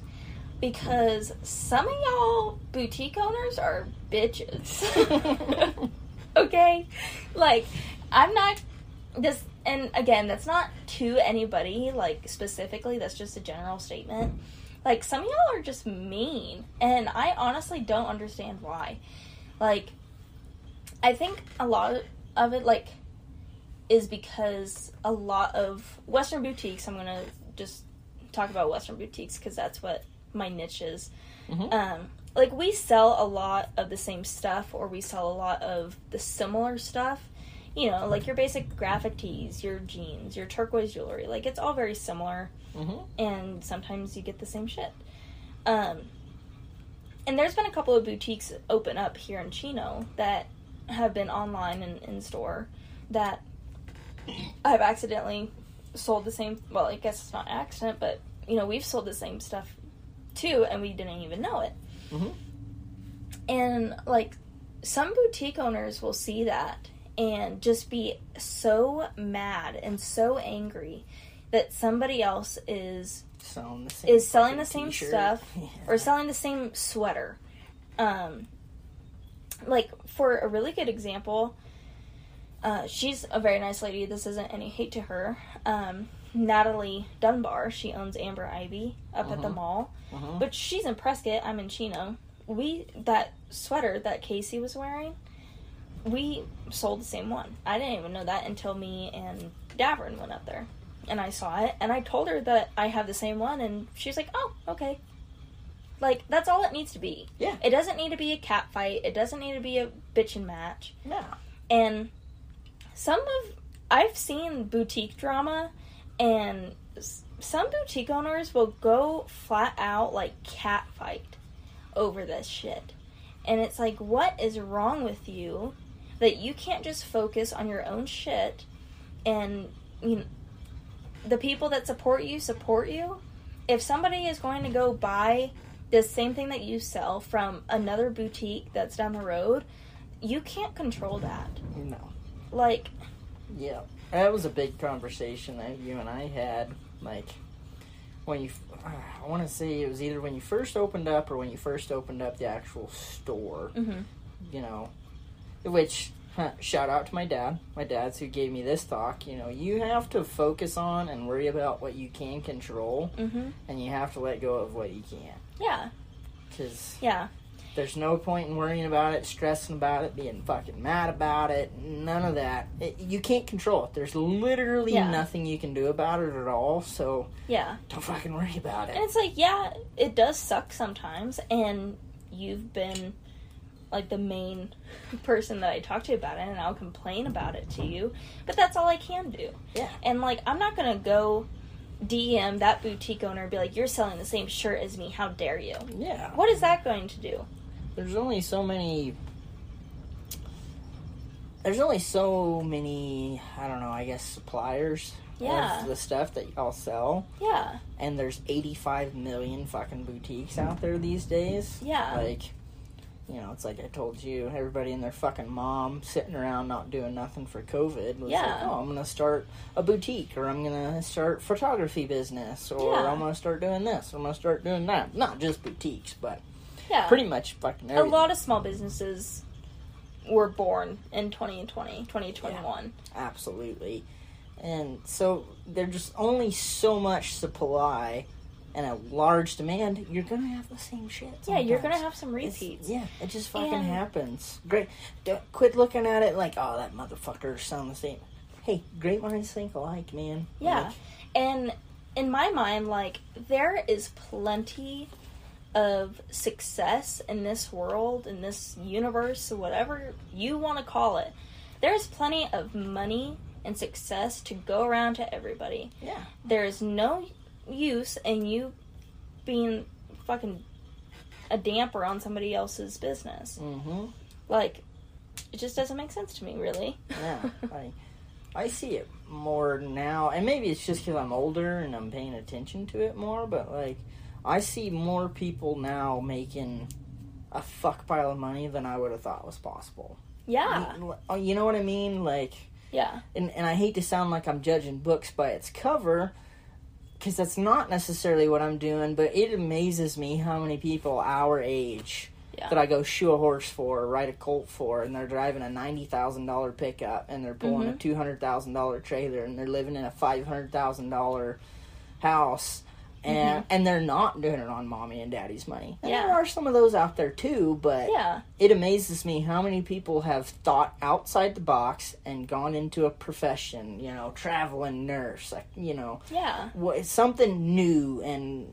because some of y'all boutique owners are bitches. okay? Like, I'm not this, and again, that's not to anybody, like, specifically, that's just a general statement. Like, some of y'all are just mean, and I honestly don't understand why. Like, I think a lot of it, like, is because a lot of Western boutiques, I'm gonna just talk about Western boutiques because that's what my niche is. Mhm. Um, like we sell a lot of the same stuff, or we sell a lot of the similar stuff. You know, like your basic graphic tees, your jeans, your turquoise jewelry. Like it's all very similar, Mhm. and sometimes you get the same shit. Um, and there's been a couple of boutiques open up here in Chino that have been online and in store that I've accidentally sold the same. Well, I guess it's not accident, but you know we've sold the same stuff too, and we didn't even know it. Mhm. And like some boutique owners will see that and just be so mad and so angry that somebody else is Selling the same is selling the same t-shirt. stuff Yeah. or selling the same sweater. Um, like for a really good example, uh, she's a very nice lady. This isn't any hate to her. Um, Natalie Dunbar. She owns Amber Ivy up at the Uh-huh. mall, Mhm. but she's in Prescott. I'm in Chino. We that sweater that Casey was wearing, we sold the same one. I didn't even know that until me and Davern went up there, and I saw it, and I told her that I have the same one, and she's like, "Oh, okay." Like that's all it needs to be. Yeah. It doesn't need to be a cat fight. It doesn't need to be a bitchin' match. Yeah. And some of I've seen boutique drama, and some boutique owners will go flat out like cat fight over this shit. And it's like, what is wrong with you that you can't just focus on your own shit and you know, the people that support you support you? If somebody is going to go buy the same thing that you sell from another boutique that's down the road, you can't control that. No. Like, Yeah, that was a big conversation that you and I had. Like when you, I want to say it was either when you first opened up or when you first opened up the actual store. mhm. You know, which huh, shout out to my dad. My dad's who gave me this talk. You know, you have to focus on and worry about what you can control, Mhm. and you have to let go of what you can't. Yeah. Because Yeah. There's no point in worrying about it, stressing about it, being fucking mad about it. None of that. It, you can't control it. There's literally Yeah. nothing you can do about it at all. So Yeah. don't fucking worry about it. And it's like, yeah, it does suck sometimes, and you've been like the main person that I talk to about it, and I'll complain about it to you, but that's all I can do. Yeah. And like, I'm not gonna go DM that boutique owner and be like, "You're selling the same shirt as me. How dare you?" Yeah. What is that going to do? There's only so many. There's only so many. I don't know. I guess suppliers. Yeah. Of the stuff that y'all sell. Yeah, and there's 85 million fucking boutiques out there these days. Yeah. Like, you know, it's like I told you, everybody and their fucking mom sitting around not doing nothing for COVID was Yeah. like, oh, I'm going to start a boutique or I'm going to start photography business or Yeah. I'm going to start doing this or I'm going to start doing that. Not just boutiques, but yeah. pretty much fucking a lot of small businesses were born in 2020, 2021. Absolutely. And so there's just only so much supply and a large demand, you're to have the same shit. Yeah, you're gonna have some It's- repeats. yeah, it just fucking And- happens. Great. Don't, quit looking at it like, oh, that motherfucker sound the same. Hey, great minds think alike, man. Yeah. Like, And in my mind, like, there is plenty of success in this world, in this universe, whatever you want to call it. There's plenty of money and success to go around to everybody. yeah. There is no use and you being fucking a damper on somebody else's business. Mm-hmm. Like, it just doesn't make sense to me, really. Yeah. I, I see it more now, and maybe it's just because I'm older and I'm paying attention to it more, but, like, I see more people now making a fuck pile of money than I would have thought was possible. yeah. You, you know what I mean? Like, Yeah. and, and I hate to sound like I'm judging books by its cover, because that's not necessarily what I'm doing, but it amazes me how many people our age Yeah. that I go shoe a horse for, or ride a colt for, and they're driving a ninety thousand dollar pickup, and they're pulling a Mhm. two hundred thousand dollar trailer, and they're living in a five hundred thousand dollar house. And, and they're not doing it on mommy and daddy's money. And Yeah. there are some of those out there too, but Yeah. it amazes me how many people have thought outside the box and gone into a profession, you know, traveling nurse, like, you know, Yeah. what, something new and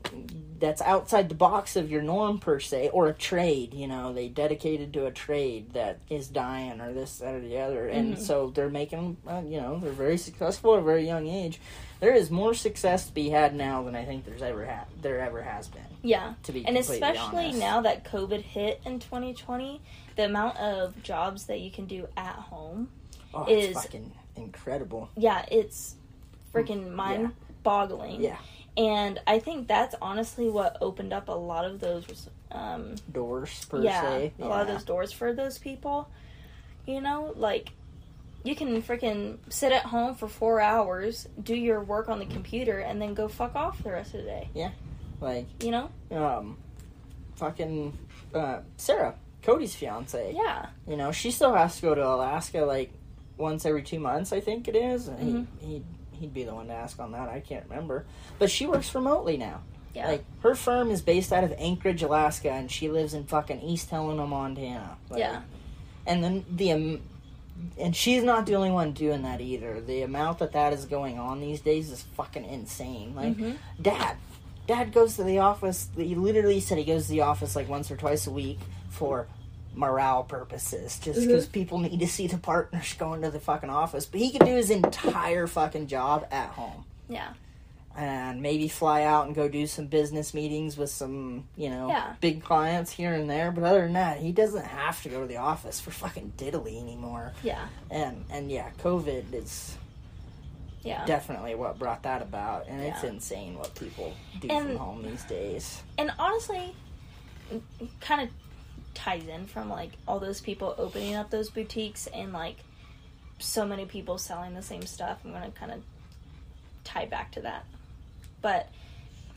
that's outside the box of your norm per se, or a trade, you know, they dedicated to a trade that is dying or this, that, or the other. And Mhm. so they're making, uh, you know, they're very successful at a very young age. There is more success to be had now than I think there's ever had, there ever has been, Yeah. to be And especially honest. now that COVID hit in 2020, the amount of jobs that you can do at home, oh, it's is- fucking incredible. yeah, it's freaking mind boggling. Yeah. And I think that's honestly what opened up a lot of those, um, Doors per yeah, se. a lot of those doors for those people. You know, like you can freaking sit at home for four hours, do your work on the computer, and then go fuck off the rest of the day. Yeah, like, You know? um, fucking uh, Sarah, Cody's fiance. Yeah. You know, she still has to go to Alaska like once every two months, I think it is. And Mhm. He, he'd, he'd be the one to ask on that. I can't remember. But she works remotely now. Yeah. Like, her firm is based out of Anchorage, Alaska, and she lives in fucking East Helena, Montana. Like, yeah. And then the. Um, and she's not the only one doing that either. The amount that that is going on these days is fucking insane. Like, Mhm. dad dad goes to the office he literally said he goes to the office like once or twice a week for morale purposes just because people need to see the partners going to the fucking office but he could do his entire fucking job at home Yeah. And maybe fly out and go do some business meetings with some you know Yeah. big clients here and there. But other than that he doesn't have to go to the office for fucking diddly anymore. Yeah. and and yeah covid is Yeah. definitely what brought that about. And it's insane what people do And- from home these days. and honestly kind of ties in from like all those people opening up those boutiques and like so many people selling the same stuff. I'm going to kind of tie back to that but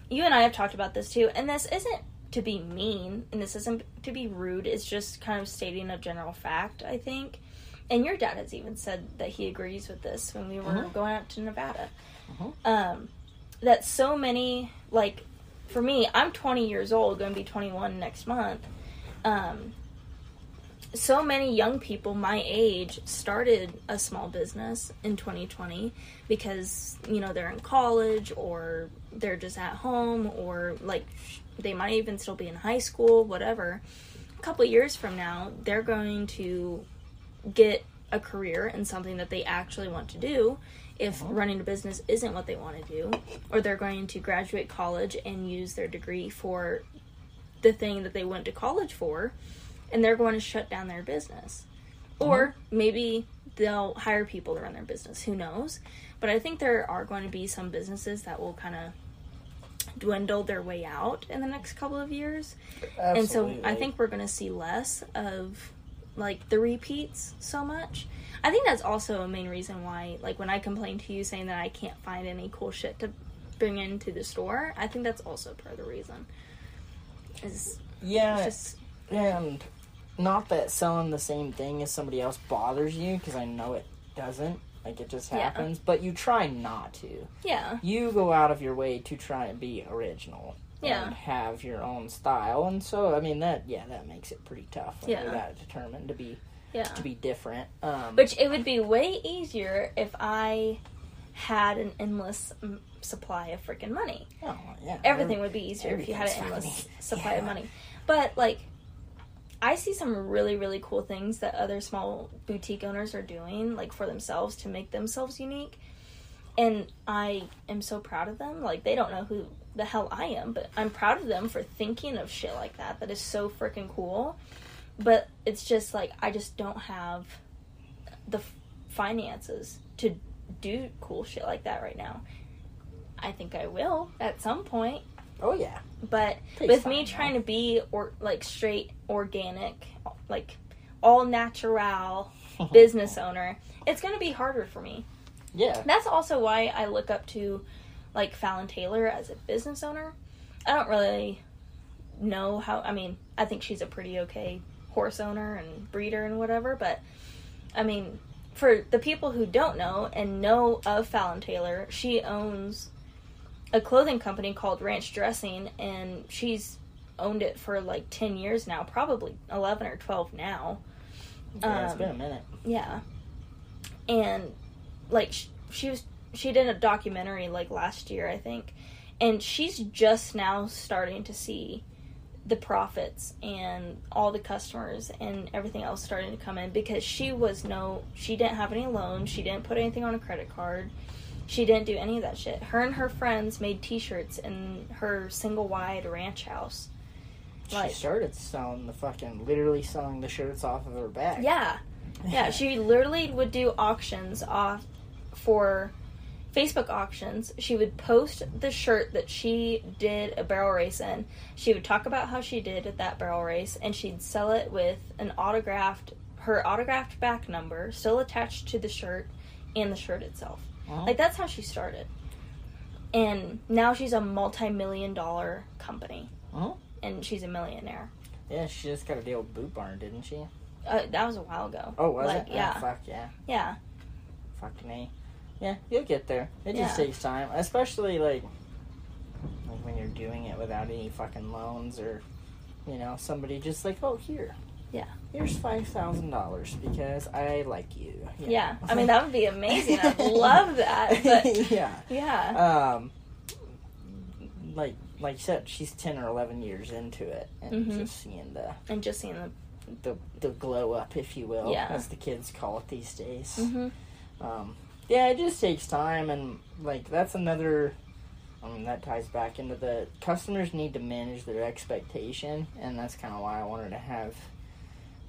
you and i have talked about this too. And this isn't to be mean and this isn't to be rude. It's just kind of stating a general fact i think. And your dad has even said that he agrees with this when we were Mhm. going out to nevada. Mhm. um, that so many like for me i'm 20 years old going to be 21 next month. Um, so many young people my age started a small business in 2020 because you know they're in college or they're just at home or like they might even still be in high school whatever. A couple years from now they're going to get a career in something that they actually want to do if uh-huh. running a business isn't what they want to do or they're going to graduate college and use their degree for the thing that they went to college for and they're going to shut down their business. Or uh-huh. maybe they'll hire people to run their business. Who knows? But I think there are going to be some businesses that will kind of dwindle their way out in the next couple of years. Absolutely. And so I think we're going to see less of like the repeats so much. I think that's also a main reason why like when I complain to you saying that I can't find any cool shit to bring into the store, I think that's also part of the reason. Is yeah, just and not that selling the same thing as somebody else bothers you because I know it doesn't. Like it just Yeah. happens, but you try not to. yeah. You go out of your way to try and be original. Yeah. And have your own style, and so I mean that yeah that makes it pretty tough when Yeah. you're that determined to be Yeah. to be different. Um, Which it would be way easier if I had an endless mm, supply of freaking money. oh, yeah, Everything would be easier if you had an endless funny. supply of money. But like I see some really really cool things that other small boutique owners are doing like for themselves to make themselves unique. And I am so proud of them. Like they don't know who the hell I am, but I'm proud of them for thinking of shit like that. That is so freaking cool. But it's just like I just don't have the finances to do cool shit like that right now. I think I will at some point, Oh yeah, but with time, me though. trying to be or like straight organic, like all natural business owner, it's going to be harder for me. yeah. That's also why I look up to like Fallon Taylor as a business owner. I don't really know how I mean, I think she's a pretty okay horse owner and breeder and whatever, but I mean, for the people who don't know and know of Fallon Taylor, she owns a clothing company called Ranch Dressing and she's owned it for like 10 years now, probably 11 or 12 now. yeah it's um, been a minute. Yeah. And like sh- she was she did a documentary like last year, I think. And she's just now starting to see the profits and all the customers and everything else starting to come in because she was no she didn't have any loans, she didn't put anything on a credit card. She didn't do any of that shit. Her and her friends made t-shirts in her single wide ranch house. Like- she started selling the fucking literally selling the shirts off of her back. Yeah. Yeah, she literally would do auctions off for Facebook auctions. She would post the shirt that she did a barrel race in. She would talk about how she did at that barrel race and she'd sell it with an autographed her autographed back number still attached to the shirt and the shirt itself. Oh. Like that's how she started. And now she's a multi-million dollar company. Oh. And she's a millionaire. Yeah, she just got a deal with Boot Barn, didn't she? Uh, that was a while ago. Oh, was like, it? Yeah. Oh, fuck yeah. Yeah. Fucking me. Yeah, you'll get there. It just Yeah. takes time, especially like like when you're doing it without any fucking loans or you know somebody just like oh here Yeah. here's five thousand dollars because I like you. you Yeah, know? I mean that would be amazing. I'd love that. But yeah. yeah, Um, like like you said, she's ten or eleven years into it, and Mhm. just seeing the, and just seeing the the the glow up, if you will, Yeah. as the kids call it these days. hmm Um, yeah, it just takes time, and like that's another. I mean, that ties back into the customers need to manage their expectation, and that's kind of why I wanted to have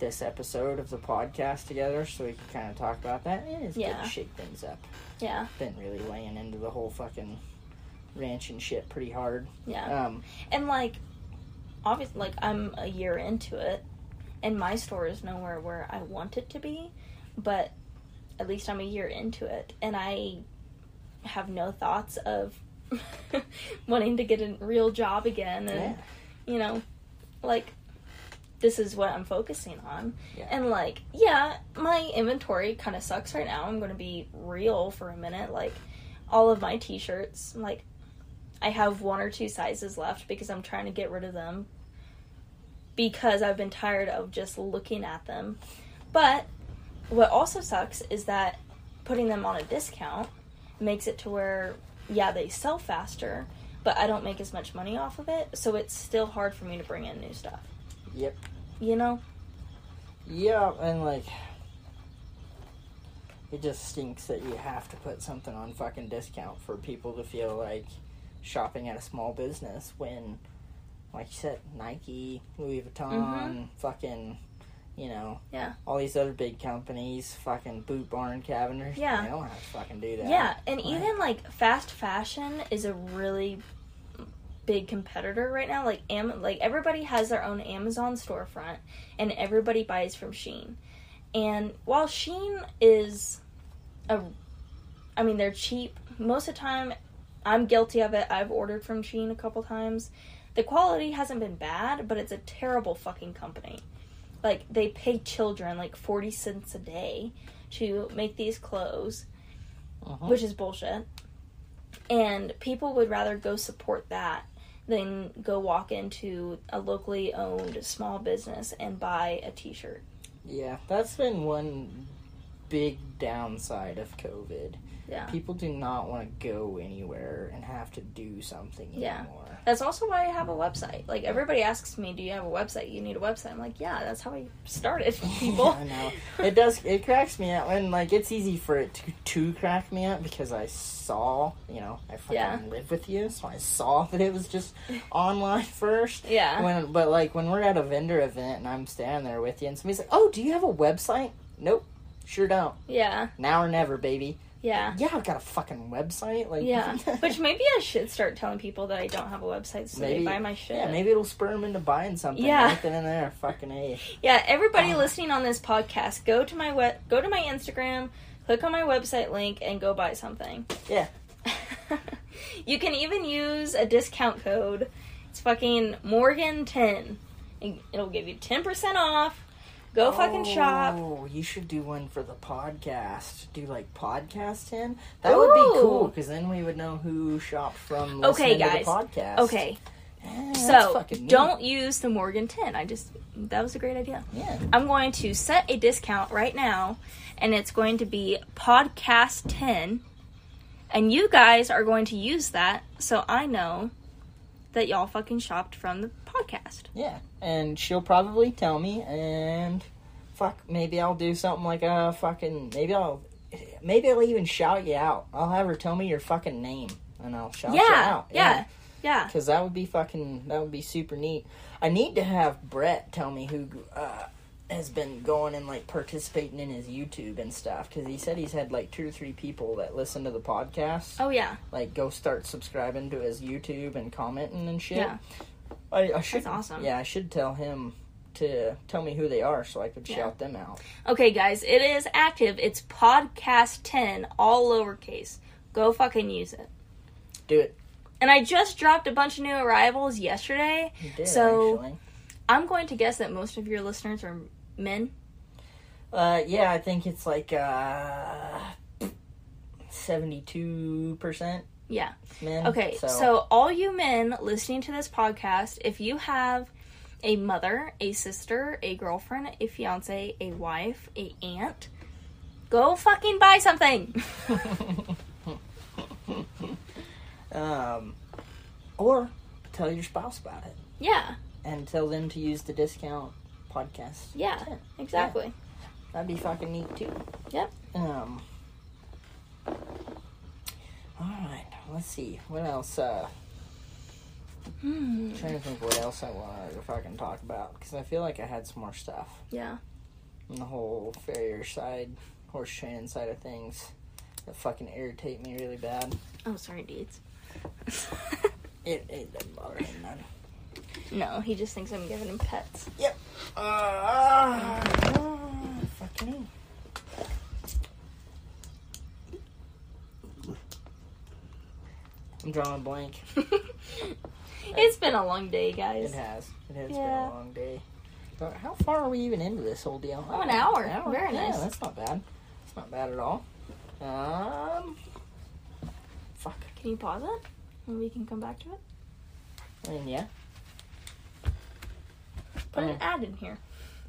this episode of the podcast together, so we can kind of talk about that. It's good Yeah. to shake things up. yeah, Been really laying into the whole fucking ranch and shit pretty hard. yeah. Um, And like, obviously, like I'm a year into it, and my store is nowhere where I want it to be, but at least I'm a year into it, and I have no thoughts of wanting to get a real job again, and yeah, you know, like this is what I'm focusing on. Yeah. And like, yeah, my inventory kind of sucks right now. I'm going to be real for a minute. Like all of my t-shirts, like I have one or two sizes left because I'm trying to get rid of them because I've been tired of just looking at them. But what also sucks is that putting them on a discount makes it to where yeah, they sell faster, but I don't make as much money off of it, so it's still hard for me to bring in new stuff. Yep. You know? Yeah, and like it just stinks that you have to put something on fucking discount for people to feel like shopping at a small business when like you said, Nike, Louis Vuitton, Mhm. fucking you know, Yeah. all these other big companies, fucking Boot Barn Cavenders, Yeah. they don't have to fucking do that. Yeah, and Right. even like fast fashion is a really big competitor right now. Like Am- like everybody has their own Amazon storefront and everybody buys from Shein. And while Shein is a I mean they're cheap most of the time I'm guilty of it. I've ordered from Shein a couple times. The quality hasn't been bad, but it's a terrible fucking company. Like they pay children like 40 cents a day to make these clothes Uh-huh. which is bullshit. And people would rather go support that than go walk into a locally owned small business and buy a t shirt. Yeah, that's been one big downside of COVID. Yeah. People do not want to go anywhere and have to do something Yeah. anymore. That's also why I have a website. Like everybody asks me, "Do you have a website? You need a website." I'm like, "Yeah, that's how I started." People. I know. It does. It cracks me up, and like it's easy for it to to crack me up because I saw, you know, I fucking Yeah. live with you, so I saw that it was just online first. Yeah. When, but like when we're at a vendor event and I'm standing there with you, and somebody's like, "Oh, do you have a website?" Nope, sure don't. Yeah. Now or never, baby. Yeah. Yeah, I've got a fucking website. Like, Yeah. Which maybe I should start telling people that I don't have a website so Maybe- they buy my shit. Yeah, maybe it'll spur them into buying something. Yeah. Right then and there. Fucking A. Yeah, everybody Oh. listening on this podcast, go to my we- go to my Instagram, click on my website link, and go buy something. Yeah. you can even use a discount code. It's fucking Morgan ten. It'll give you ten percent off. Go fucking shop. Oh, you should do one for the podcast. Do like podcast 10? That would be cool because then we would know who shopped from Okay, guys. the podcast. Okay, Eh, so don't use the Morgan ten. I just that was a great idea. Yeah. I'm going to set a discount right now, and it's going to be podcast 10. And you guys are going to use that so I know that y'all fucking shopped from the podcast. Yeah. And she'll probably tell me, and fuck, maybe I'll do something like a fucking. Maybe I'll. Maybe I'll even shout you out. I'll have her tell me your fucking name, and I'll shout you Yeah, out. yeah, yeah. Because that would be fucking. That would be super neat. I need to have Brett tell me who uh, has been going and like participating in his YouTube and stuff. Because he said he's had like two or three people that listen to the podcast. Oh, yeah. Like go start subscribing to his YouTube and commenting and shit. Yeah. I, I should. That's awesome. Yeah, I should tell him to tell me who they are so I could Yeah. shout them out. Okay, guys, it is active. It's podcast 10, all lowercase. Go fucking use it. Do it. And I just dropped a bunch of new arrivals yesterday. You did So- actually. I'm going to guess that most of your listeners are men. Uh, yeah, I think it's like uh, seventy-two percent Yeah. men. Okay, so. all you men listening to this podcast, if you have a mother, a sister, a girlfriend, a fiance, a wife, a aunt, go fucking buy something. um, or tell your spouse about it yeah, and tell them to use the discount podcast. yeah, 10. exactly. That'd be fucking neat too. Yep. Um. All right, let's see what else. Uh, Hmm. trying to think what else I want to fucking talk about because I feel like I had some more stuff Yeah. And the whole farrier side, horse training side of things that fucking irritate me really bad. Oh, sorry, dudes. It it doesn't bother him none. no, he just thinks I'm giving him pets. Uh, uh, fucking. I'm drawing a blank. it's been a long day, guys. It has. It has been a long day. But how far are we even into this whole deal? Oh, an hour. Very yeah, nice. that's not bad. It's not bad at all. Um, fuck. Can you pause it? And we can come back to it? I mean, yeah. put an Mm. ad in here.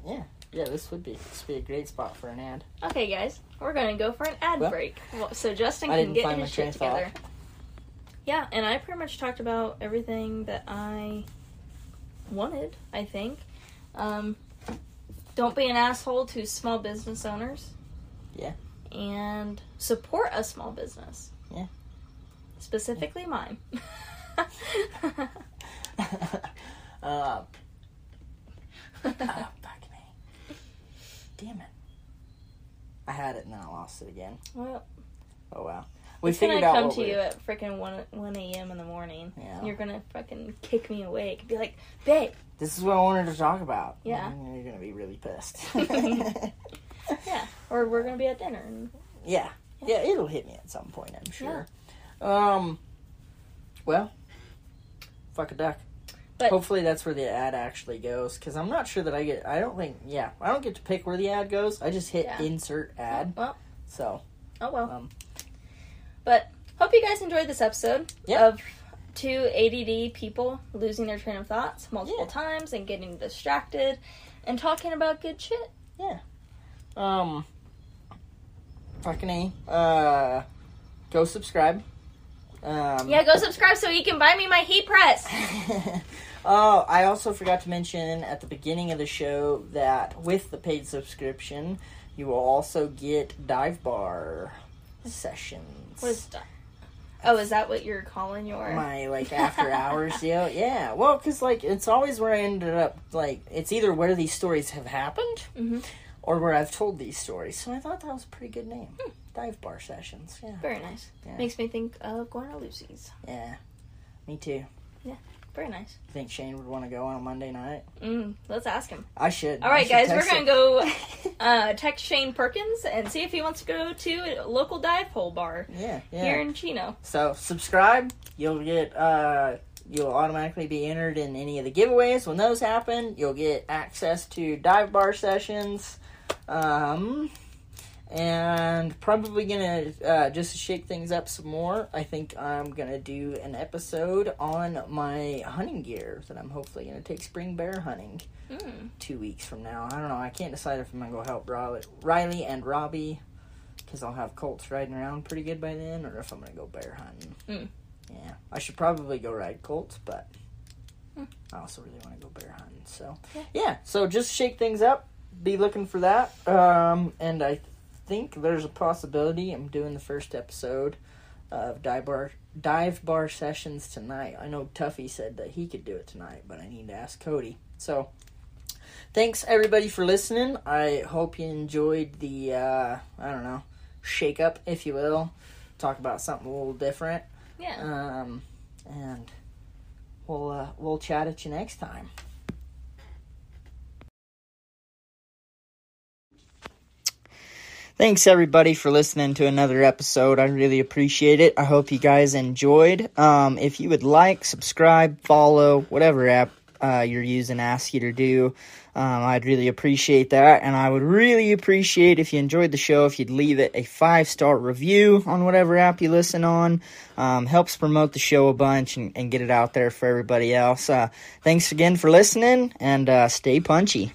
Yeah, Yeah, this would be this would be a great spot for an ad. Okay, guys, we're gonna go for an ad Well, break. Well, so Justin I can didn't get find his my shit of thought. together. Yeah, and I pretty much talked about everything that I wanted. I think. Um, don't be an asshole to small business owners. Yeah. And support a small business. Yeah. Specifically mine. uh, fuck me. Damn it. I had it and then I lost it again. well, Oh wow. We it's gonna out come to you at freaking one one a.m. in the morning. Yeah. You're gonna fucking kick me awake. and Be like, babe. This is what I wanted to talk about. Yeah. And You're gonna be really pissed. Yeah. Or we're gonna be at dinner. And, yeah. Yeah, it'll hit me at some point, I'm sure. Um well, fuck a duck. But- Hopefully that's where the ad actually goes because I'm not sure that I get. I don't think. Yeah, I don't get to pick where the ad goes. I just hit Yeah. insert ad. well, So oh well. Um, but hope you guys enjoyed this episode Yeah. of two ADD people losing their train of thoughts multiple Yeah. times and getting distracted and talking about good shit. Yeah. Um, fucking a. Uh, go subscribe. Um, Yeah, go subscribe so you can buy me my heat press. oh, I also forgot to mention at the beginning of the show that with the paid subscription, you will also get dive bar sessions. What is that? Oh, is that what you're calling your? my like after hours deal? Yeah, well, because like it's always where I ended up. Like it's either where these stories have happened Mhm. or where I've told these stories. So I thought that was a pretty good name. Dive bar sessions. Yeah, Very nice. Yeah. Makes me think of to Lucy's. yeah. Me too. Very nice. Think Shane would want to go on a Monday night? Mm, let's ask him. I should. All right, should guys, we're gonna go uh, text Shane Perkins and see if he wants to go to a local dive pole bar Yeah, yeah. here in Chino. So subscribe. You'll get uh you'll automatically be entered in any of the giveaways when those happen. You'll get access to dive bar sessions. Um and probably gonna uh, just shake things up some more. I think I'm gonna do an episode on my hunting gear that I'm hopefully gonna take spring bear hunting Mm. two weeks from now. I don't know. I can't decide if I'm gonna go help Riley, Riley and Robbie because I'll have Colts riding around pretty good by then, or if I'm gonna go bear hunting. Mm. Yeah, I should probably go ride Colts, but Hmm. I also really want to go bear hunting. So Yeah. yeah, so just shake things up. Be looking for that. Um, and I think there's a possibility I'm doing the first episode of dive bar dive bar sessions tonight. I know Tuffy said that he could do it tonight, but I need to ask Cody. So thanks everybody for listening. I hope you enjoyed the uh, I don't know shake up, if you will. Talk about something a little different. Yeah. Um, and we'll uh, we'll chat at you next time. Thanks everybody for listening to another episode. I really appreciate it. I hope you guys enjoyed. Um, if you would like, subscribe, follow, whatever app uh, you're using, ask you to do. Um, I'd really appreciate that, and I would really appreciate if you enjoyed the show if you'd leave it a five star review on whatever app you listen on. Um, helps promote the show a bunch and, and get it out there for everybody else. Uh, thanks again for listening, and uh, stay punchy.